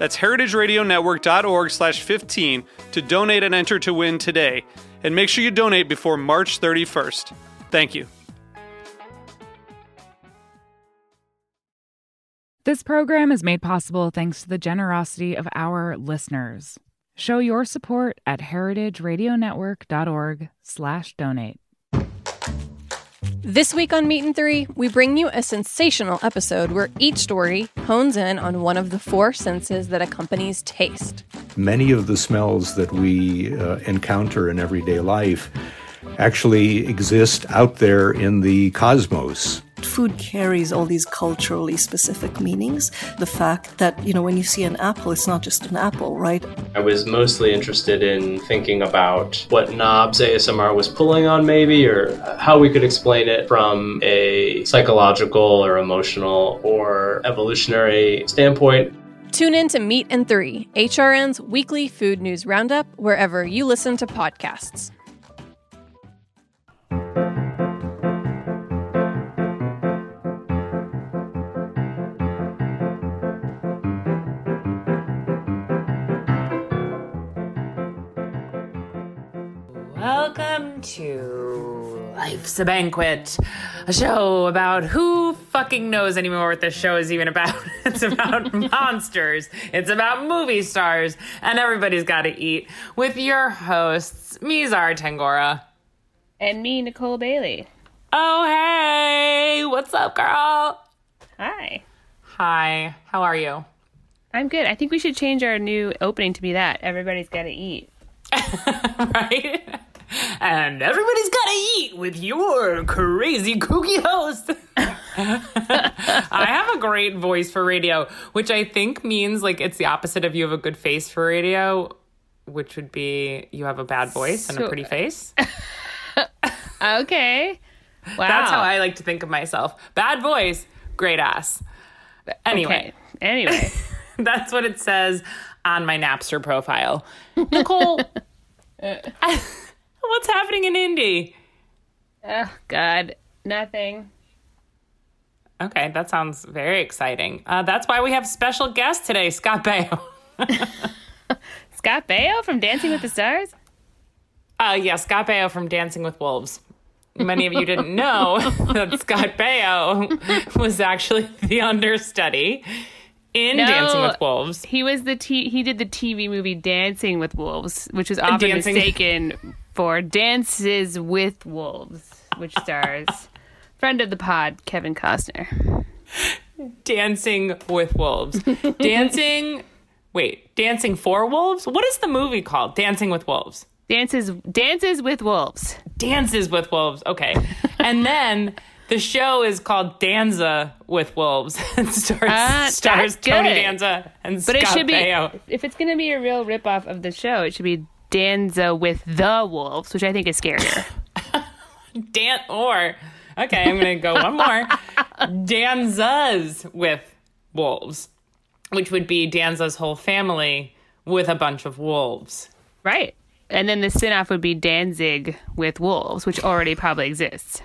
That's heritageradionetwork.org slash 15 to donate and enter to win today. And make sure you donate before March 31st. Thank you. This program is made possible thanks to the generosity of our listeners. Show your support at heritageradionetwork.org slash donate. This week on Meat and Three, we bring you a sensational episode where each story hones in on one of the four senses that accompanies taste. Many of the smells that we uh, encounter in everyday life actually exist out there in the cosmos. Food carries all these culturally specific meanings. The fact that, you know, when you see an apple, it's not just an apple, right? I was mostly interested in thinking about what knobs ASMR was pulling on, maybe, or how we could explain it from a psychological or emotional or evolutionary standpoint. Tune in to Meat and Three, HRN's weekly food news roundup, wherever you listen to podcasts. Welcome to Life's a Banquet, a show about who fucking knows anymore what this show is even about. It's about monsters, it's about movie stars, and everybody's got to eat. With your hosts, me, Zara Tangora. And me, Nicole Bailey. Oh, hey! What's up, girl? Hi. Hi, how are you? I'm good. I think we should change our new opening to be that. Everybody's got to eat. right? And everybody's gotta eat with your crazy kooky host. I have a great voice for radio, which I think means like it's the opposite of you have a good face for radio, which would be you have a bad voice and a pretty face. Okay. Wow. That's how I like to think of myself. Bad voice, great ass. Anyway, Okay. Anyway. that's what it says on my Napster profile. Nicole, what's happening in Indy? oh, God. Nothing. Okay, that sounds very exciting. Uh, that's why we have special guest today, Scott Baio. Scott Baio from Dancing with the Stars? Uh, yeah, Scott Baio from Dancing with Wolves. Many of you didn't know that Scott Baio was actually the understudy in No. Dancing with Wolves. He was the t- he did the TV movie Dancing with Wolves, which was often Dancing- mistaken for Dances with Wolves, which stars friend of the pod Kevin Costner. Dancing with Wolves. Dancing. Wait, Dancing for Wolves? What is the movie called? Dancing with Wolves. Dances Dances with Wolves. Dances with Wolves. Okay. And then the show is called Danza with Wolves. and stars, Ah, stars Tony. Danza and But Scott it should be Baio. if it's going to be a real ripoff of the show, it should be Danza with the Wolves, which I think is scarier. Dan or okay, I'm gonna go one more. Danza's with wolves, which would be Danza's whole family with a bunch of wolves. right. And then the spin-off would be Danzig with Wolves, which already probably exists.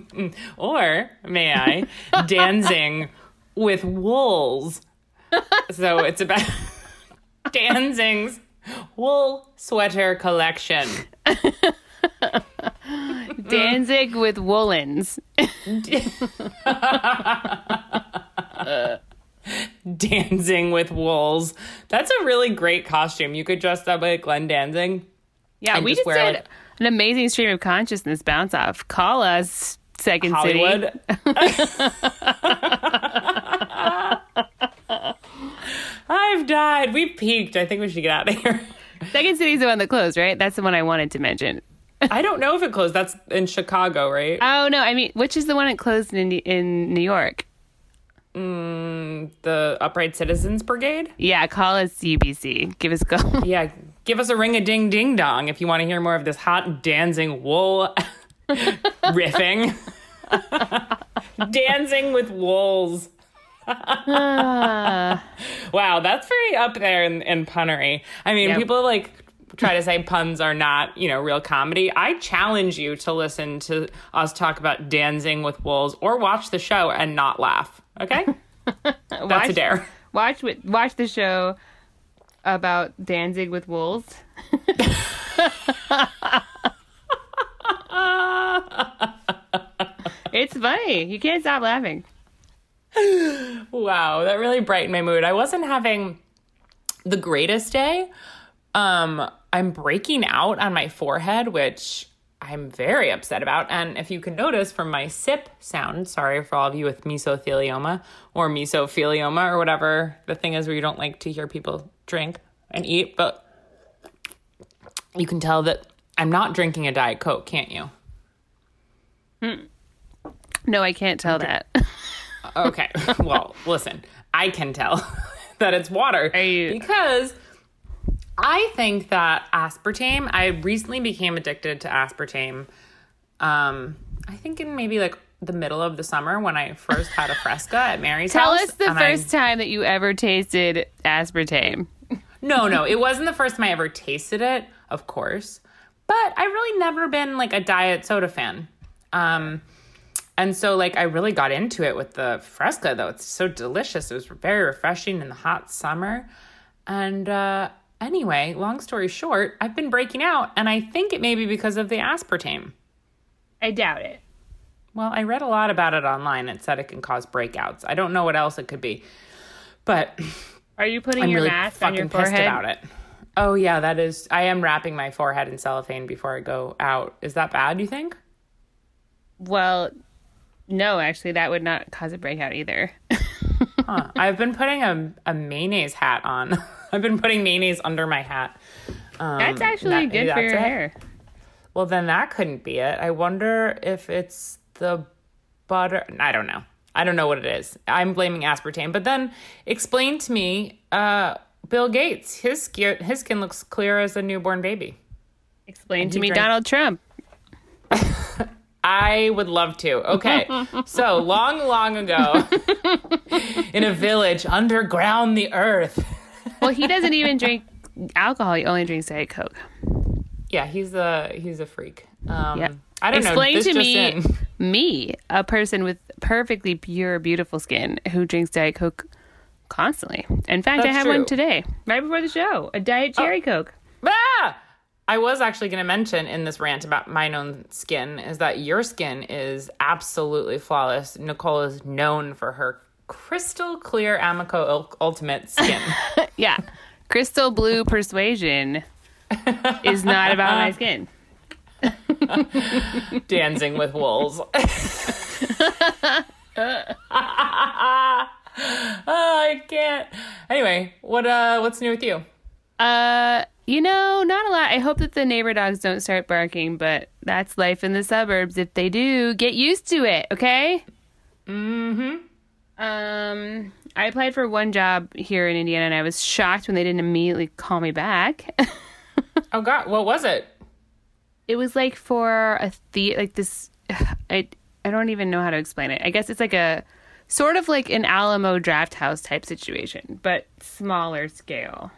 Or may I, dancing with wolves. So it's about Danzig's wool sweater collection. Danzig with Woolens. Dancing with wolves. That's a really great costume. You could dress up like Glenn Danzig. Yeah, we just just wear, did like- An amazing stream of consciousness bounce off. Call us, Second Hollywood. I've died. We peaked. I think we should get out of here. City. Second City's the one that closed, right? That's the one I wanted to mention. I don't know if it closed. That's in Chicago, right? Oh no, I mean, which is the one that closed in in New York? Mm, the Upright Citizens Brigade. Yeah, call us UBC. Give us a call. Yeah, give us a ring a ding ding dong if you want to hear more of this hot dancing wool riffing. dancing with wolves. wow, that's very up there in, in punnery. I mean, Yeah. people like try to say puns are not, you know, real comedy. I challenge you to listen to us talk about dancing with wolves or watch the show and not laugh. Okay? That's a dare. Watch watch the show about dancing with wolves. it's funny. You can't stop laughing. Wow, that really brightened my mood. I wasn't having the greatest day. Um, I'm breaking out on my forehead, which I'm very upset about. And if you can notice from my sip sound, sorry for all of you with mesothelioma or mesothelioma or whatever the thing is where you don't like to hear people drink and eat, but you can tell that I'm not drinking a Diet Coke, can't you? No, I can't tell that. Okay. well, listen, I can tell that it's water because I think that aspartame. I recently became addicted to aspartame. Um, I think in maybe like the middle of the summer when I first had a Fresca at Mary's Tell house. us the and I- first time that you ever tasted aspartame. No, no, it wasn't the first time I ever tasted it, of course. But I've really never been like a diet soda fan. Um and so like I really got into it with the Fresca though. It's so delicious. It was very refreshing in the hot summer. And uh anyway, long story short, I've been breaking out and I think it may be because of the aspartame. I doubt it. Well, I read a lot about it online. It said it can cause breakouts. I don't know what else it could be. But Are you putting I'm your really mask on your forehead? about it. Oh yeah, that is. I am wrapping my forehead in cellophane before I go out. Is that bad? You think? Well, no, actually, that would not cause a breakout either. Huh. I've been putting a, a mayonnaise hat on. I've been putting mayonnaise under my hat. Um, That's actually that- good for your it? hair. Well, then that couldn't be it. I wonder if it's the butter. I don't know. I don't know what it is. I'm blaming aspartame. But then explain to me, uh, Bill Gates. His skin, his skin looks clear as a newborn baby. Explain to me drank- Donald Trump. I would love to. Okay. so long, long ago, in a village underground the earth. Well, he doesn't even drink alcohol. He only drinks Diet Coke. Yeah, he's a he's a freak. Um, Yeah. I don't Explain know. This to just me, me, a person with perfectly pure, beautiful skin who drinks Diet Coke constantly. In fact, I That's had true. Oh. one today, right before the show. A Diet Cherry Coke. I was actually going to mention in this rant about my own skin is that your skin is absolutely flawless. Nicole is known for her crystal clear Amico Ul- Ultimate skin. Yeah. Crystal Blue Persuasion is not about my skin. dancing with wolves. oh, I can't. Anyway, what uh, what's new with you? Uh, you know, not a lot. I hope that the neighbor dogs don't start barking, but that's life in the suburbs. If they do, get used to it, okay? Mm-hmm. Um, I applied for one job here in Indiana, and I was shocked when they didn't immediately call me back. Oh God, what was it? it was like for a the like this. I I don't even know how to explain it. I guess it's like a sort of like an Alamo Drafthouse type situation, but smaller scale.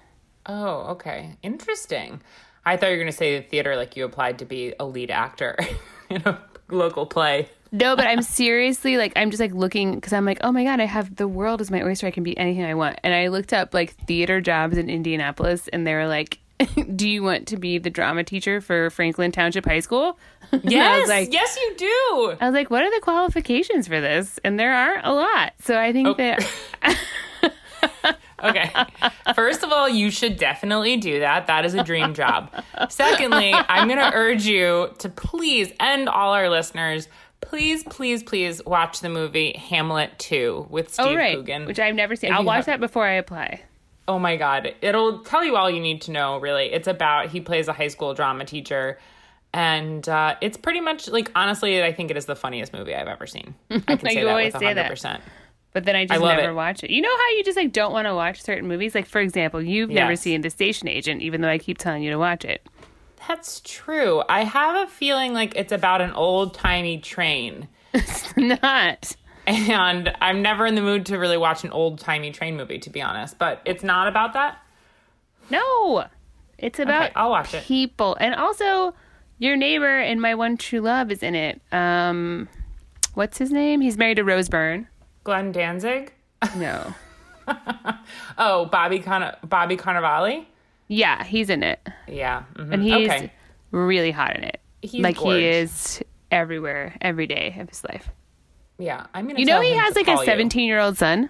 Oh, okay, interesting. I thought you were going to say the theater, like you applied to be a lead actor in a local play. No, but I'm seriously like I'm just like looking because I'm like, oh my god, I have the world is my oyster. I can be anything I want. And I looked up like theater jobs in Indianapolis, and they were like, do you want to be the drama teacher for Franklin Township High School? Yes, like, yes, you do. I was like, what are the qualifications for this? And there aren't a lot. So I think Oh. that Okay. First of all, you should definitely do that. That is a dream job. Secondly, I'm going to urge you to please, and all our listeners, please, please, please watch the movie Hamlet 2 with Steve oh, right. Coogan. Which I've never seen. If I'll watch have- that before I apply. Oh my God. It'll tell you all you need to know, really. It's about, he plays a high school drama teacher. And uh, it's pretty much like, honestly, I think it is the funniest movie I've ever seen. I can say you that always with say that. 100%. But then I just love never it. watch it. You know how you just like don't want to watch certain movies? Like for example, you've never seen The Station Agent, even though I keep telling you to watch it. That's true. I have a feeling like it's about an old timey train. It's not. And I'm never in the mood to really watch an old timey train movie, to be honest. But it's not about that. No. It's about I'll watch it. people. And also your neighbor and my one true love is in it. Um what's his name? He's married to Rose Byrne. Glenn Danzig. No. Oh, Bobby Con- Bobby Carnivale. yeah, he's in it. Yeah, mhm. And he's okay. really hot in it. He's like gorge. he is everywhere, every day of his life. Yeah, I'm gonna. You know he has like a 17 year old son?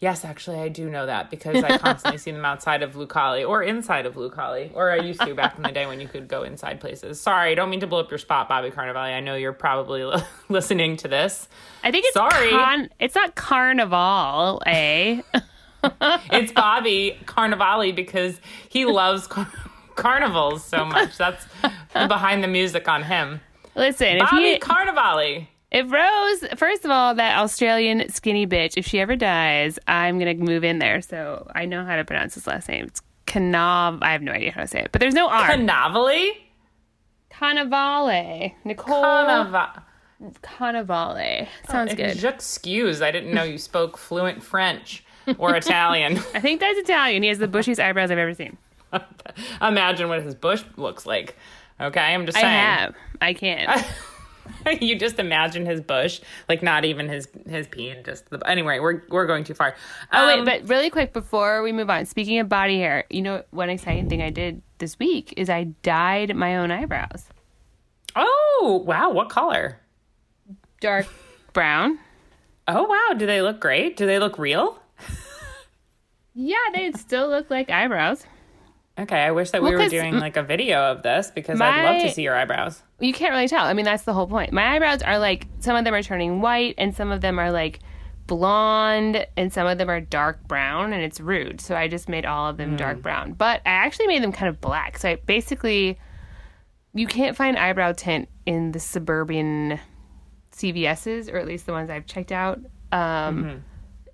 Yes, actually, I do know that because I constantly see them outside of Lucali or inside of Lucali, or I used to back in the day when you could go inside places. Sorry, I don't mean to blow up your spot, Bobby Carnivale. I know you're probably li- listening to this. I think it's Sorry. Con- it's not carnival, eh? It's Bobby Carnivale because he loves car- carnivals so much. That's behind the music on him. Listen, if Bobby he Carnivale. If Rose, first of all, that Australian skinny bitch, if she ever dies, I'm gonna move in there. So I know how to pronounce his last name. It's Canav. I have no idea how to say it, but there's no R. Carnivale? Cannavale. Nicole Carniva- Cannavale. Oh, Sounds good. Excuse, I didn't know you spoke fluent French or Italian. I think that's Italian. He has the bushiest eyebrows I've ever seen. Imagine what his bush looks like. Okay, I'm just saying. I have. I can't. you just imagine his bush, like not even his his peen, just the. Anyway, we're we're going too far. Oh Um, wait, but really quick before we move on, speaking of body hair, you know one exciting thing I did this week is I dyed my own eyebrows. oh wow, what color? Dark brown. Oh wow, do they look great? Do they look real? Yeah, they still look like eyebrows. Okay, I wish that Well, we were doing like a video of this because I'd love to see your eyebrows. You can't really tell. I mean, that's the whole point. My eyebrows are like some of them are turning white and some of them are like blonde and some of them are dark brown and it's rude. So I just made all of them hmm. dark brown. But I actually made them kind of black. So I basically you can't find eyebrow tint in the suburban CVS's or at least the ones I've checked out. Um mm-hmm.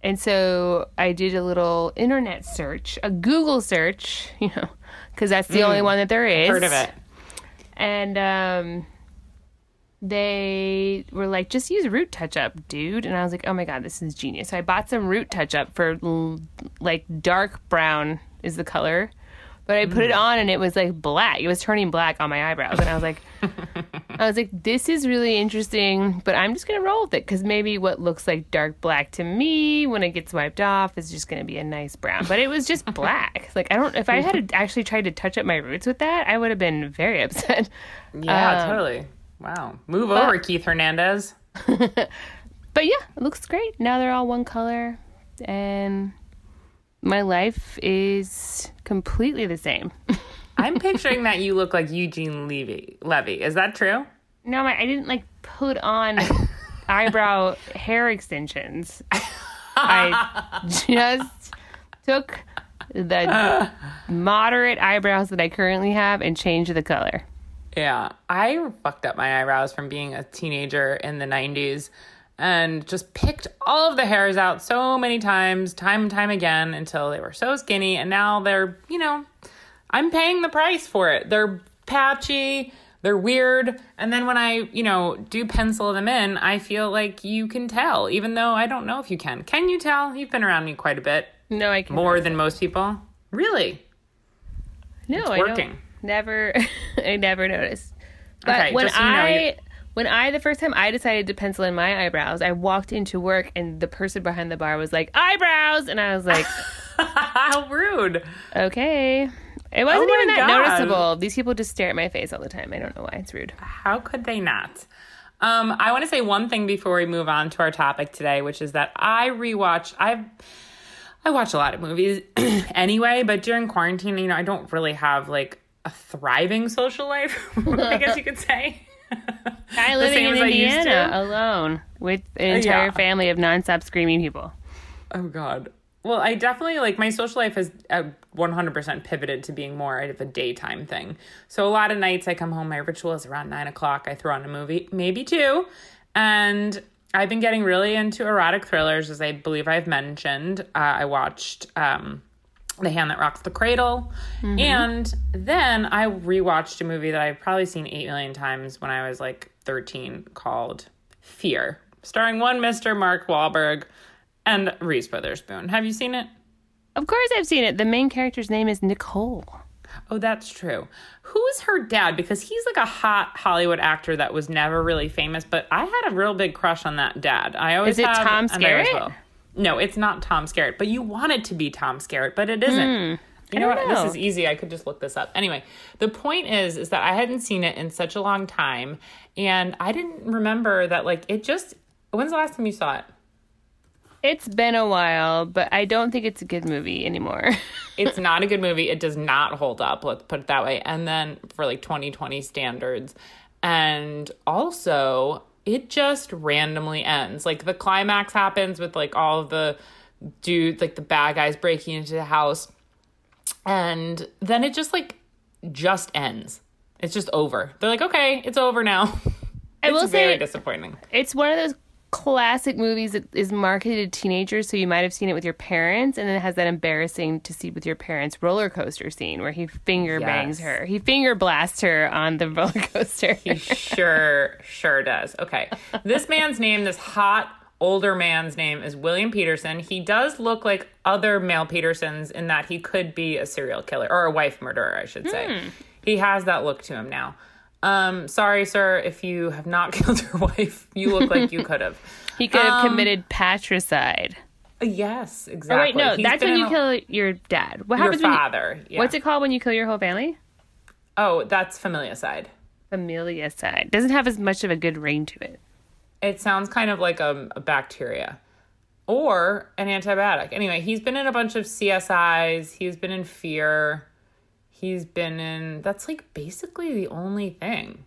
And so I did a little internet search, a Google search, you know, because that's the only mm. one that there is Heard of it? And um they were like just use root touch up dude. And i was like oh my god this is genius. So i bought some root touch up for l- like dark brown is the color. But i put it on and it was like black. It was turning black on my eyebrows. And i was like i was like this is really interesting but i'm just gonna roll with it because maybe what looks like dark black to me when it gets wiped off is just gonna be a nice brown but it was just black like i don't if i had actually tried to touch up my roots with that i would have been very upset Yeah, Um, totally. Wow, move over, Keith Hernandez. But yeah, it looks great. Now they're all one color, and my life is completely the same. I'm picturing that you look like Eugene Levy. Levy, is that true? no, my, I didn't like put on eyebrow hair extensions. I just took the moderate eyebrows that I currently have and changed the color. Yeah, I fucked up my eyebrows from being a teenager in the 90s and just picked all of the hairs out so many times, time and time again, until they were so skinny. And now they're, you know, I'm paying the price for it. They're patchy, they're weird. And then when I, you know, do pencil them in, I feel like you can tell, even though I don't know if you can. Can you tell? You've been around me quite a bit, No, I can more than most people. Really? No, I working. don't. Never, I never noticed. But Okay, when so you know, I, when I the first time I decided to pencil in my eyebrows, I walked into work and the person behind the bar was like eyebrows, and I was like, How rude. okay. It wasn't Oh even that God. noticeable. These people just stare at my face all the time. I don't know why it's rude. How could they not? Um, I want to say one thing before we move on to our topic today, which is that I rewatch. I've I watch a lot of movies anyway, but during quarantine, you know, I don't really have like a thriving social life, I guess you could say. I living in I Indiana alone with an entire Yeah. family of nonstop screaming people. Oh God. Well, I definitely like my social life has uh, 100% pivoted to being more of a daytime thing. So a lot of nights I come home, my ritual is around nine o'clock. I throw on a movie, maybe two, and I've been getting really into erotic thrillers, as I believe I've mentioned. Uh, I watched um, The Hand That Rocks the Cradle, and then I rewatched a movie that I've probably seen eight million times when I was like 13, called Fear, starring one Mr. Mark Wahlberg and Reese Witherspoon. Have you seen it? Of course, I've seen it. The main character's name is Nicole. Oh, that's true. Who's her dad? Because he's like a hot Hollywood actor that was never really famous, but I had a real big crush on that dad. I always Is it have, Tom Skerritt? No, it's not Tom Skerritt, but you want it to be Tom Skerritt, but it isn't. You know Hmm. What? This is easy. I could just look this up. Anyway, the point is, is that I hadn't seen it in such a long time, and I didn't remember that. Like, it just. When's the last time you saw it? It's been a while, but I don't think it's a good movie anymore. it's not a good movie. It does not hold up, let's put it that way. And then for like 2020 standards. And also, it just randomly ends. Like the climax happens with like all of the dudes, like the bad guys breaking into the house. And then it just like just ends. It's just over. They're like, okay, it's over now. I it's will very say disappointing. it's one of those classic movies that is marketed to teenagers, so you might have seen it with your parents, and then it has that embarrassing to see with your parents roller coaster scene where he finger bangs her. He finger blasts her on the roller coaster. He sure, sure does. Okay. This man's name, this hot older man's name is William Petersen. He does look like other male Petersons in that he could be a serial killer or a wife murderer, I should say. Hmm. He has that look to him now. Um, sorry, sir, if you have not killed your wife, you look like you could have. He could have Um, committed patricide. Yes, Oh exactly. wait, no, He's that's when you a- kill your dad. What your happens when you- father. yeah. What's it called when you kill your whole family? Oh, that's familicide. Familicide. Doesn't have as much of a good ring to it. It sounds kind of like a, a bacteria or an antibiotic. Anyway, he's been in a bunch of CSIs. He's been in Fear. He's been in. That's like basically the only thing.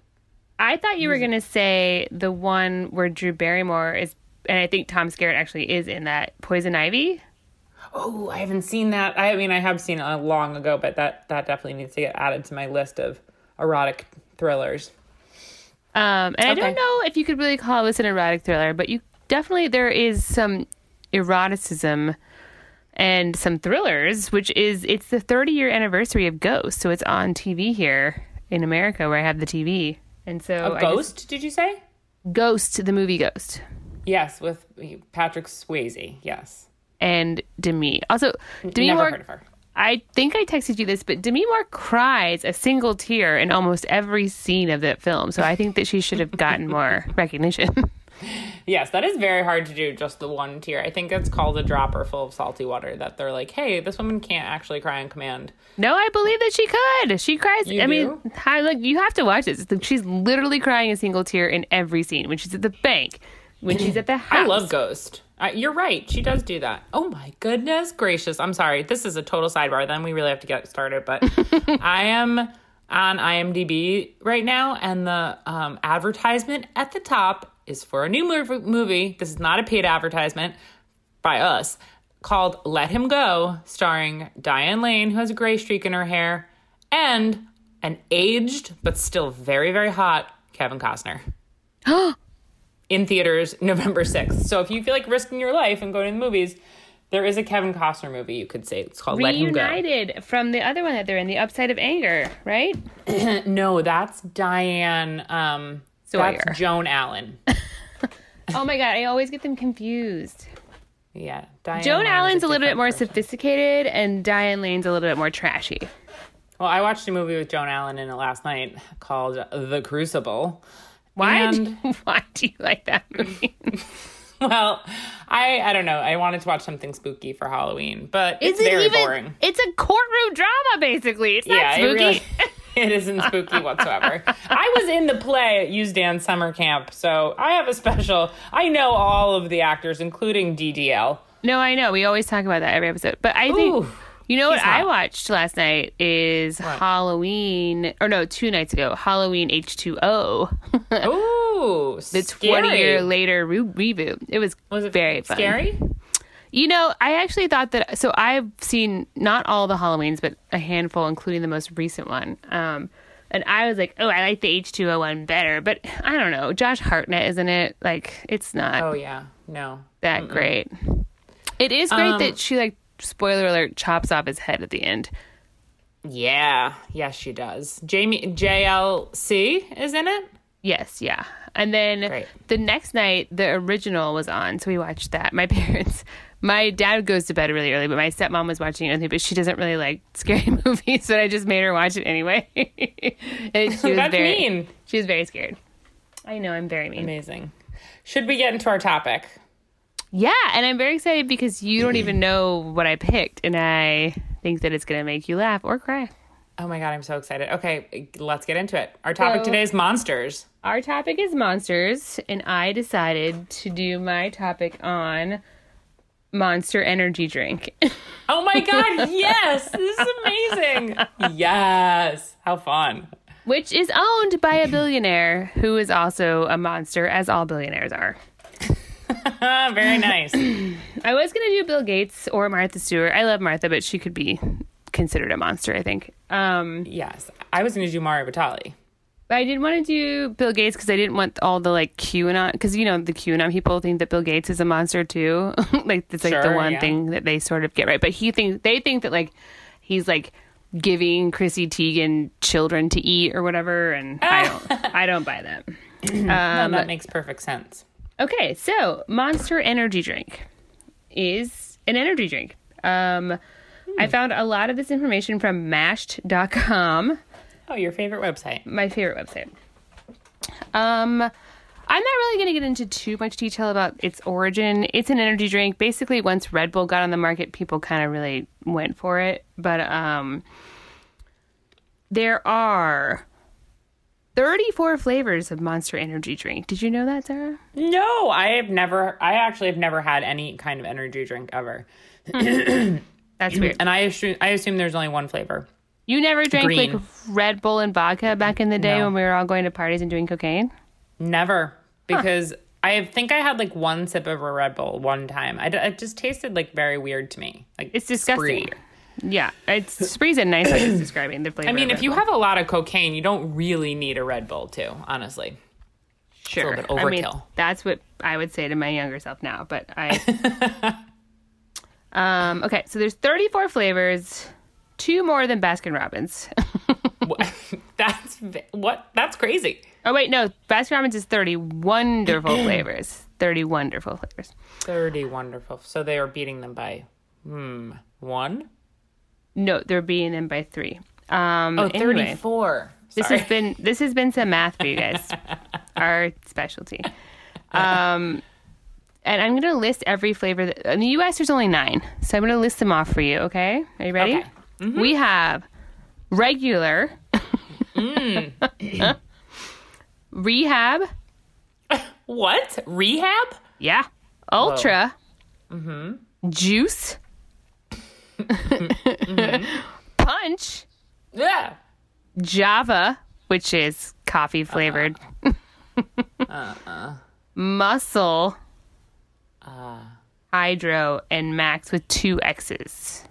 I thought you were going to say the one where Drew Barrymore is, and I think Tom Skerritt actually is in that Poison Ivy. Oh, I haven't seen that. I mean, I have seen it long ago, but that that definitely needs to get added to my list of erotic thrillers. Um, and I don't know if you could really call this an erotic thriller, but you definitely there is some eroticism and some thrillers, which is it's the 30 year anniversary of Ghost, so it's on TV here in America where I have the TV, and so A Ghost? did you say? Ghost, the movie Ghost, Yes, with Patrick Swayze. Yes. and Demi. Also, Demi Never Moore. heard of her. I think I texted you this, but Demi Moore cries a single tear in almost every scene of that film. So I think that she should have gotten more recognition. Yes, that is very hard to do, just the one tear. I think it's called a dropper full of salty water that they're like, hey, this woman can't actually cry on command. no, I believe that she could. She cries. You I mean, do? I, like you have to watch this. She's literally crying a single tear in every scene. When she's at the bank, when she's at the house. I love Ghost. Uh, you're right. She does do that. Oh my goodness gracious. I'm sorry. This is a total sidebar. Then we really have to get started. But I am on IMDb right now, and the um, advertisement at the top is for a new movie. This is not a paid advertisement by us called Let Him Go, starring Diane Lane, who has a gray streak in her hair, and an aged but still very, very hot Kevin Costner in theaters November 6th. So if you feel like risking your life and going to the movies, there is a Kevin Costner movie you could say. It's called Let Him Reunited from the other one that they're in, The Upside of Anger, right? No, that's Diane. Um, Sawyer. That's Joan Allen. oh my god, I always get them confused. Yeah, Diane Joan Allen's a little bit more person. sophisticated, and Diane Lane's a little bit more trashy. Well, I watched a movie with Joan Allen in it last night called The Crucible. Why? And- do, why do you like that movie? Well, I I don't know. I wanted to watch something spooky for Halloween, but it's it very even? boring. It's a courtroom drama, basically. It's not yeah, spooky. it really it isn't spooky whatsoever. I was in the play at Usdan Summer Camp, so I have a special. I know all of the actors, including DDL. No, I know. We always talk about that every episode. But I think Ooh, you know what he's I watched last night is Halloween or no, two nights ago, Halloween H2O. Ooh, the 20 year later re- reboot. It was, Was it very fun. scary? You know, I actually thought that. So I've seen not all the Halloweens, but a handful, including the most recent one. Um, and I was like, oh, I like the H2O one better. But I don't know. Josh Hartnett, isn't it? Like, it's not Oh yeah, no. that great. It is great Um, that she, like, spoiler alert, chops off his head at the end. Yeah, yes, she does. Jamie JLC is in it. Yes, yeah. And then Great. the next night, the original was on, so we watched that. My parents, my dad goes to bed really early, but my stepmom was watching it but she doesn't really like scary movies, so I just made her watch it anyway. and she was That's very, mean. She was very scared. I know, I'm very mean. Amazing. Should we get into our topic? Yeah, and I'm very excited because you don't even know what I picked, and I think that it's going to make you laugh or cry. Oh my god, I'm so excited. Okay, let's get into it. Our topic So- today is monsters. Our topic is monsters, and I decided to do my topic on Monster Energy Drink. Oh my god, yes! This is amazing. yes. How fun. which is owned by a billionaire who is also a monster, as all billionaires are. Very nice. I was going to do Bill Gates or Martha Stewart. I love Martha, but she could be considered a monster, I think. Um, yes. I was going to do Mario Batali. but I did want to do Bill Gates because I didn't want all the like QAnon, because you know, the QAnon people think that Bill Gates is a monster too. like, it's like the one yeah. thing that they sort of get right. But he thinks, they think that like he's like, giving Chrissy Teigen children to eat or whatever and I don't I don't buy that. no, that makes perfect sense. Okay, so Monster Energy Drink is an energy drink. Um, I found a lot of this information from mashed.com, Oh, your favorite website. my favorite website. Um, I'm not really going to get into too much detail about its origin. It's an energy drink. Basically, once Red Bull got on the market, people kind of really went for it. But um, there are 34 flavors of Monster Energy Drink. Did you know that, Sarah? No, I have never, I actually have never had any kind of energy drink ever. That's weird. And I assume, I assume there's only one flavor. You never drank Green. like Red Bull and vodka back in the day No. when we were all going to parties and doing cocaine? Never. Because I think I had like one sip of a Red Bull one time. I it just tasted like very weird to me. Like It's disgusting. spree. Yeah, it's spree's a nice way of describing the flavor. I mean, if you Bull. have a lot of cocaine, you don't really need a Red Bull too, honestly. sure, bit I mean, that's what I would say to my younger self now. But I, um, okay, so there's 34 flavors, two more than Baskin Robbins. That's what that's crazy. oh wait, no, Baskin Robbins is 30 wonderful flavors. 30 wonderful flavors. 30 wonderful. So they are beating them by hmm, 1? No, they're being in by three. Um, Oh, anyway. 34. This has been this has been some math for you guys. Our specialty. Um, and I'm gonna list every flavor. That, in the U.S., there's only nine, so I'm gonna list them off for you. Okay, are you ready? Okay. We have regular, rehab, What? Rehab? yeah, ultra, Mm-hmm. juice, Mm-hmm. Mm-hmm. punch, Yeah. Java, which is coffee flavored. Uh-huh. Muscle. Uh. Hydro and Max with two X's.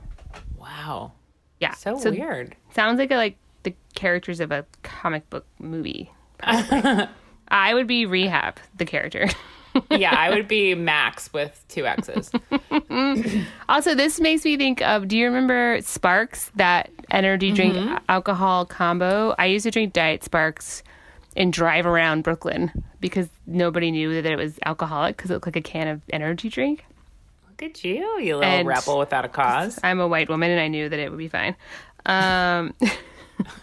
Wow. Yeah. So, weird. Sounds like a, like the characters of a comic book movie. I would be Rehab, the character. yeah, I would be Max with two X's. also, this makes me think of do you remember Sparks, that energy drink Mm-hmm. alcohol combo? I used to drink Diet Sparks and drive around Brooklyn because nobody knew that it was alcoholic because it looked like a can of energy drink. Look at you, you little And- rebel without a cause. I'm a white woman and I knew that it would be fine. Um,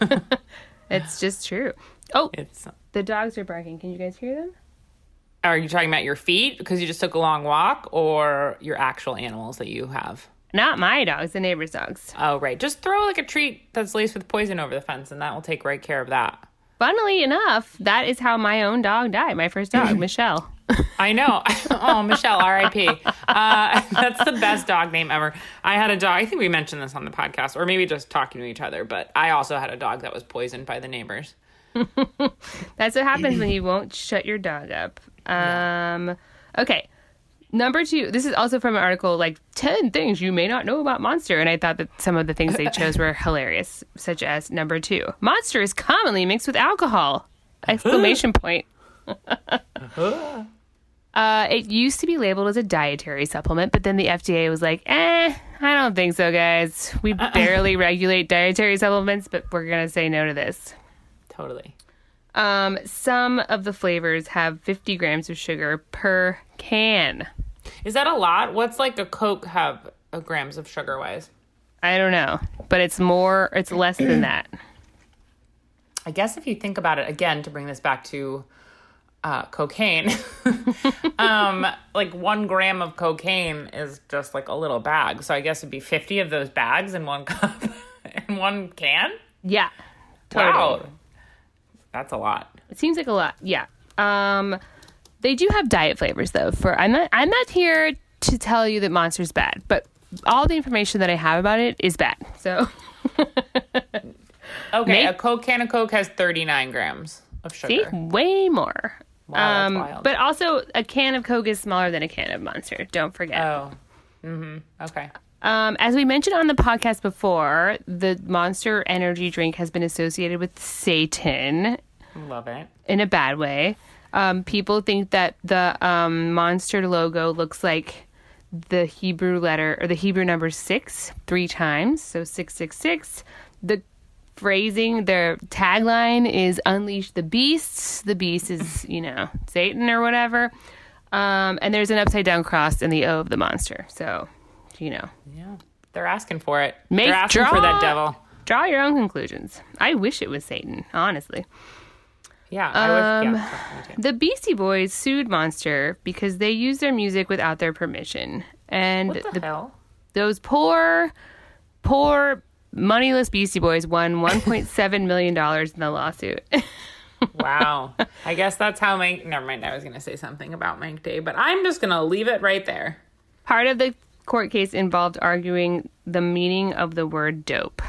it's just true. Oh, It's. the dogs are barking. Can you guys hear them? Are you talking about your feet because you just took a long walk, or your actual animals that you have? Not my dogs, the neighbor's dogs. Oh, right. Just throw like a treat that's laced with poison over the fence, and that will take right care of that. Funnily enough, that is how my own dog died. My first dog, Michelle. I know. oh, Michelle, R.I.P. Uh, that's the best dog name ever. I had a dog. I think we mentioned this on the podcast, or maybe just talking to each other. But I also had a dog that was poisoned by the neighbors. That's what happens when you won't shut your dog up. Um, okay. Number two, this is also from an article like 10 things you may not know about Monster. And I thought that some of the things they chose were hilarious, such as number two, Monster is commonly mixed with alcohol! Exclamation point. uh, it used to be labeled as a dietary supplement, but then the FDA was like, eh, I don't think so, guys. We barely regulate dietary supplements, but we're going to say no to this. Totally. Um, some of the flavors have 50 grams of sugar per can. Is that a lot? What's like a Coke have uh, grams of sugar wise? I don't know, but it's more, it's less than that. I guess if you think about it again, to bring this back to uh, cocaine, um, like one gram of cocaine is just like a little bag. So I guess it'd be 50 of those bags in one cup, in one can? Yeah. Wow. That's a lot. It seems like a lot. Yeah. Um, they do have diet flavors though. For I'm not I'm not here to tell you that Monster's bad, but all the information that I have about it is bad. So Okay, Make- a Coke can of Coke has 39 grams of sugar. see, way more. Wow, um, wild. but also a can of Coke is smaller than a can of Monster. Don't forget. Oh. Mm-hmm. Okay. Um, as we mentioned on the podcast before, the Monster Energy drink has been associated with Satan Love it. in a bad way. Um, people think that the um, monster logo looks like the Hebrew letter or the Hebrew number six three times, so six six six. The phrasing, their tagline is "Unleash the beasts." The beast is, you know, Satan or whatever. Um, and there's an upside down cross in the O of the monster. So, you know, Yeah. They're asking for it. Make They're asking for that devil. draw your own conclusions. I wish it was Satan, honestly. Yeah. I would, Um, yeah. The Beastie Boys sued Monster because they used their music without their permission. And What the, hell? those poor, poor, moneyless Beastie Boys won $1.7 million in the lawsuit. Wow. I guess that's how Mike. Never mind. I was going to say something about Mike D, but I'm just going to leave it right there. Part of the court case involved arguing the meaning of the word dope.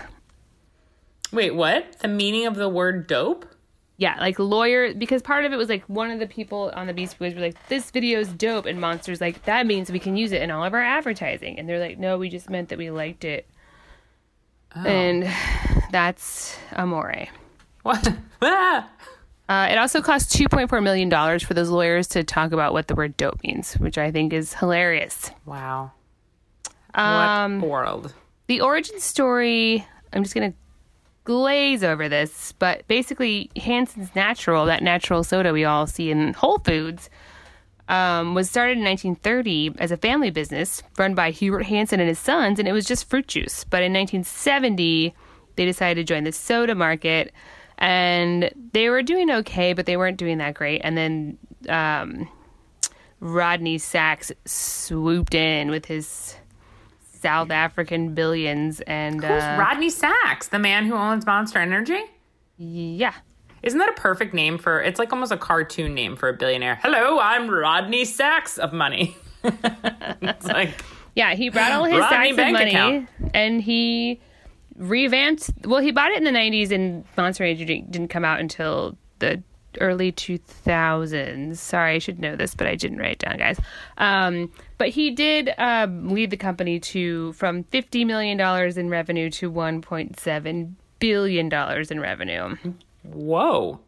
Wait, what? The meaning of the word dope? Yeah, like lawyer, because part of it was like one of the people on the Beastie Boys were like, "This video's dope," and Monster's like, "That means we can use it in all of our advertising," and they're like, "No, we just meant that we liked it," and that's amore. What? Ah! Uh, it also cost two point four million dollars for those lawyers to talk about what the word dope means, which I think is hilarious. Wow. Um, what world? the origin story i'm just gonna glaze over this but basically hansen's natural that natural soda we all see in whole foods um, was started in 1930 as a family business run by hubert hansen and his sons and it was just fruit juice but in 1970 they decided to join the soda market and they were doing okay but they weren't doing that great and then um, rodney sacks swooped in with his South African billions and Who's uh, Rodney Sacks, the man who owns Monster Energy? yeah, Isn't that a perfect name for? It's like almost a cartoon name for a billionaire. Hello, I'm Rodney Sacks of money. it's like yeah. He brought all his Rodney sacks of bank money account. and he revamped. Well, he bought it in the '90s, and Monster Energy didn't come out until the early 2000s. Sorry, I should know this, but I didn't write it down, guys. Um, but he did um, lead the company to from 50 million dollars in revenue to 1.7 billion dollars in revenue. whoa.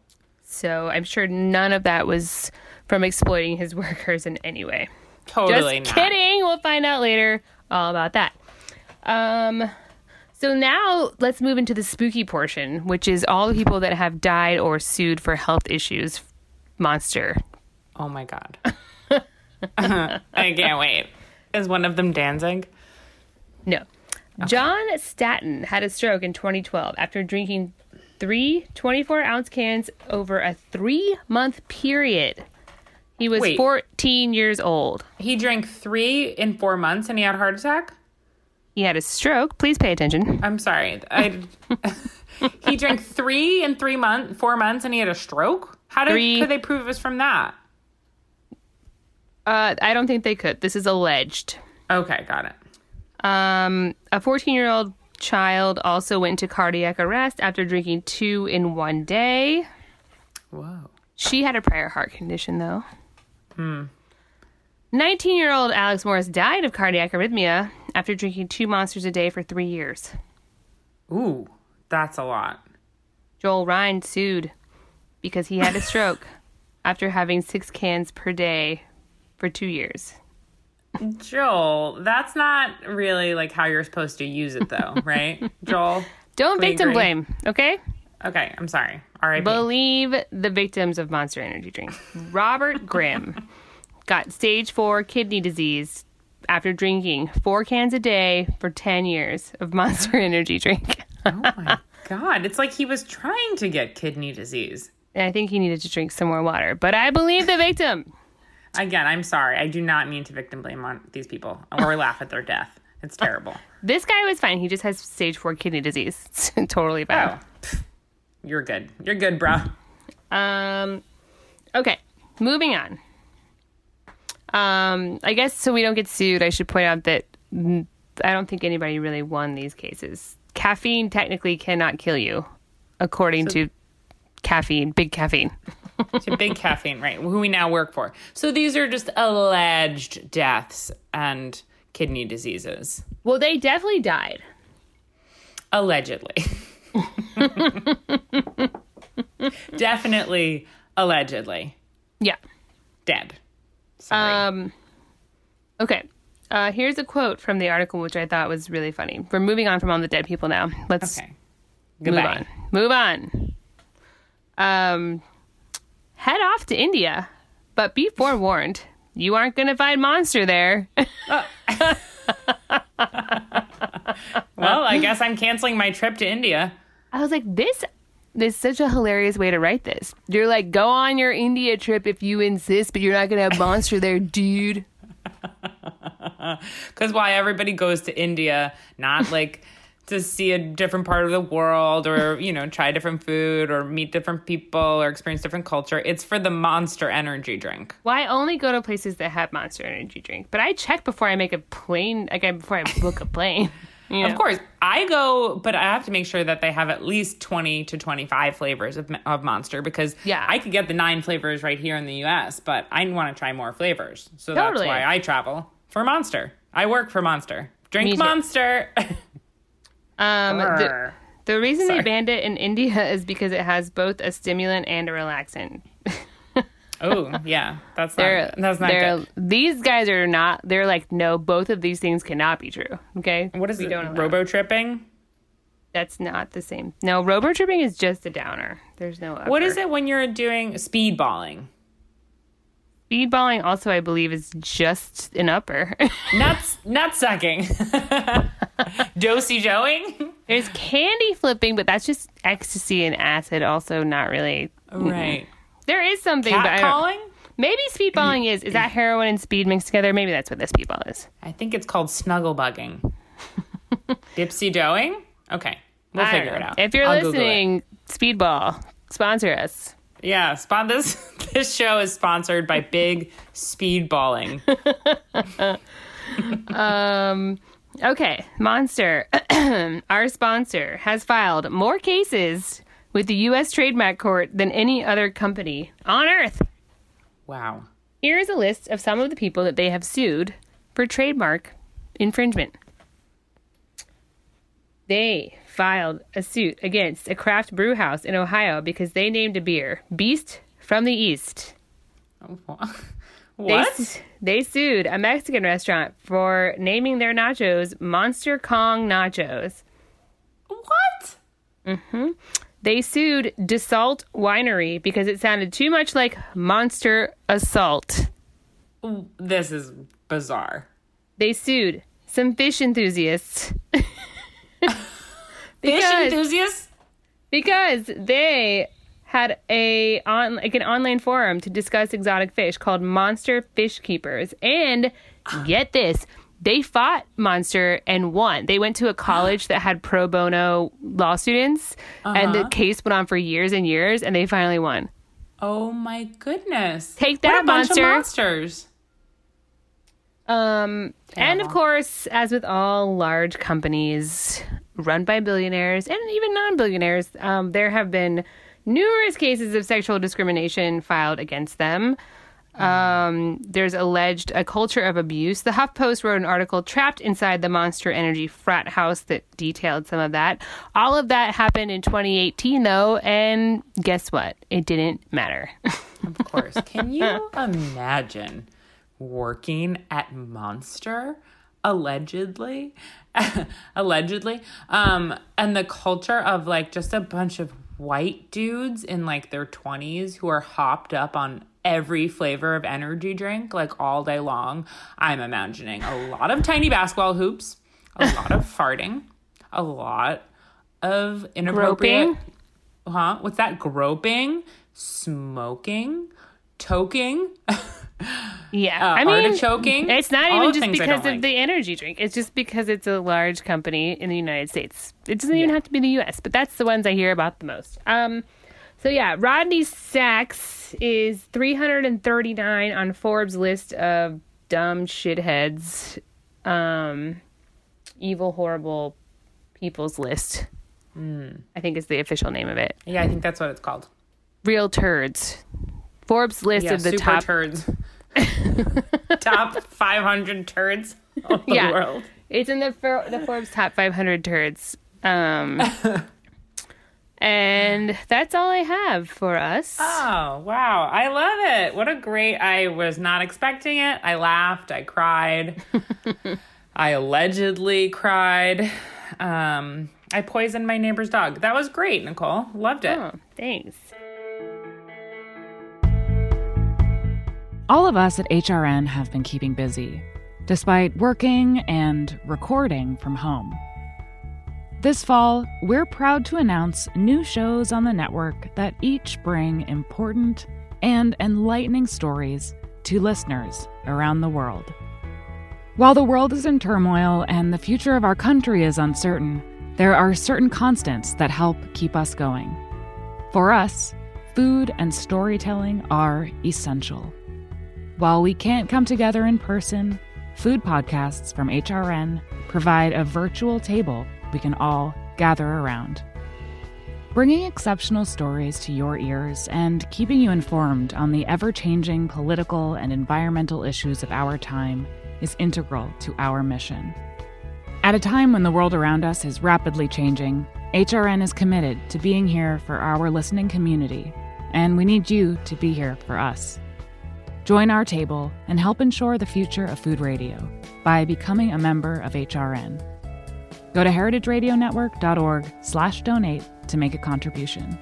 So I'm sure none of that was from exploiting his workers in any way. Totally Just not. kidding. We'll find out later all about that. Um, so now let's move into the spooky portion, which is all the people that have died or sued for health issues. Monster. Oh my god. I can't wait. Is one of them Danzig? No. John Staton had a stroke in 2012 after drinking three 24 ounce cans over a three month period. He was Wait. 14 years old. He drank three in four months and he had a heart attack? He had a stroke. Please pay attention. I'm sorry. I he drank three in three months, four months, and he had a stroke. How did Three. could they prove it was from that? Uh, I don't think they could. This is alleged. Okay, got it. Um, a 14 year old child also went into cardiac arrest after drinking two in one day. Whoa. She had a prior heart condition, though. Hmm. 19 year old Alex Morris died of cardiac arrhythmia after drinking two monsters a day for three years. Ooh, that's a lot. Joel Ryan sued because he had a stroke after having six cans per day for two years. Joel, that's not really like how you're supposed to use it though, right? Joel? Don't victim agree. blame, okay? Okay, I'm sorry. All right. Believe the victims of Monster Energy drink. Robert Grimm got stage four kidney disease after drinking four cans a day for 10 years of Monster Energy drink. oh my god, it's like he was trying to get kidney disease. And I think he needed to drink some more water, but I believe the victim. Again, I'm sorry. I do not mean to victim blame on these people or laugh at their death. It's terrible. This guy was fine. He just has stage four kidney disease. It's totally fine. Oh, you're good. You're good, bro. Um, okay, moving on. Um, I guess so we don't get sued. I should point out that I don't think anybody really won these cases. Caffeine technically cannot kill you, according to caffeine, big caffeine. to big caffeine, right? Who we now work for. So these are just alleged deaths and kidney diseases. Well, they definitely died. Allegedly. Definitely allegedly Yeah. dead. Sorry. Um, okay. Uh, here's a quote from the article, which I thought was really funny. We're moving on from all the dead people now. Let's okay. move on. Move on. Um, head off to India, but be forewarned. You aren't going to find Monster there. Well, I guess I'm canceling my trip to India. I was like, this is such a hilarious way to write this. You're like, go on your India trip if you insist, but you're not going to have Monster there, dude. Because why everybody goes to India, not like to see a different part of the world or, you know, try different food or meet different people or experience different culture. It's for the monster energy drink. Why only go to places that have Monster Energy drink? But I check before I make a plane, like I- before I book a plane. Know? Of course, I go, but I have to make sure that they have at least 20 to 25 flavors of, of Monster because Yeah. I could get the nine flavors right here in the US, but I want to try more flavors. So Totally. that's why I travel for Monster. I work for Monster. Drink Me. Monster. Um, the, the reason Sorry. they banned it in India is because it has both a stimulant and a relaxant. Oh, yeah. That's not, that's not good. These guys are not. They're like, no, both of these things cannot be true. Okay, What is we it? don't allow Robo tripping? That's not the same. No, robo tripping is just a downer. There's no. Upper. What is it when you're doing speedballing? Speedballing also, I believe, is just an upper. Nuts, nut sucking. Dosey joeing? There's candy flipping, but that's just ecstasy and acid. Also, not really. Oh, right. There is something, Cat calling? maybe speedballing is. Is that heroin and speed mixed together? Maybe that's what this speedball is. I think it's called snuggle bugging. Dipsy doing? Okay. We'll I figure it out. If you're I'll listening, speedball sponsor us. Yeah, spon- this this show is sponsored by Big Speedballing. Um, okay, Monster, our sponsor, has filed more cases with the U.S. Trademark Court than any other company on Earth. wow. Here is a list of some of the people that they have sued for trademark infringement. They filed a suit against a craft brew house in Ohio because they named a beer Beast from the East. Oh, what? s- they sued a Mexican restaurant for naming their nachos Monster Kong Nachos. What? Mm-hmm. They sued DeSalt Winery because it sounded too much like Monster Assault. This is bizarre. They sued some fish enthusiasts Fish Because- enthusiasts? because they had a on like an online forum to discuss exotic fish called Monster Fish Keepers. And get this, they fought Monster and won. They went to a college that had pro bono law students, and the case went on for years and years, and they finally won. Oh my goodness. Take that, monster. monsters. Um, and of course, as with all large companies run by billionaires and even non billionaires, um, there have been numerous cases of sexual discrimination filed against them. Um, there's alleged a culture of abuse. The HuffPost wrote an article trapped inside the Monster Energy frat house that detailed some of that. All of that happened in 2018, though, and guess what? It didn't matter. Of course. Can you imagine working at Monster allegedly? allegedly. Um and the culture of like just a bunch of white dudes in like their 20s who are hopped up on every flavor of energy drink like all day long. I'm imagining a lot of tiny basketball hoops, a lot of farting, a lot of inappropriate Groping? huh? What's that? Groping, smoking, toking. Yeah, Uh, I mean, artichoking? It's not even just because of like. the energy drink. It's just because it's a large company in the United States. It doesn't even have to be the U.S., but that's the ones I hear about the most. Um, so yeah, Rodney Sacks is 339 on Forbes list of dumb shitheads, um, evil, horrible people's list. I think is the official name of it. yeah, I think that's what it's called. Real turds. Forbes list Yeah, of the super top turds. top 500 turds of the Yeah. world. It's in the the Forbes top 500 turds. Um, and that's all I have for us. Oh, wow. I love it. What a great. I was not expecting it. I laughed. I cried. I allegedly cried. Um, I poisoned my neighbor's dog. That was great, Nicole. Loved it. Oh, thanks. All of us at HRN have been keeping busy, despite working and recording from home. This fall, we're proud to announce new shows on the network that each bring important and enlightening stories to listeners around the world. While the world is in turmoil and the future of our country is uncertain, there are certain constants that help keep us going. For us, food and storytelling are essential. While we can't come together in person, food podcasts from HRN provide a virtual table we can all gather around. Bringing exceptional stories to your ears and keeping you informed on the ever changing political and environmental issues of our time is integral to our mission. At a time when the world around us is rapidly changing, HRN is committed to being here for our listening community, and we need you to be here for us. Join our table and help ensure the future of food radio by becoming a member of HRN. Go to heritageradionetwork.org/donate to make a contribution.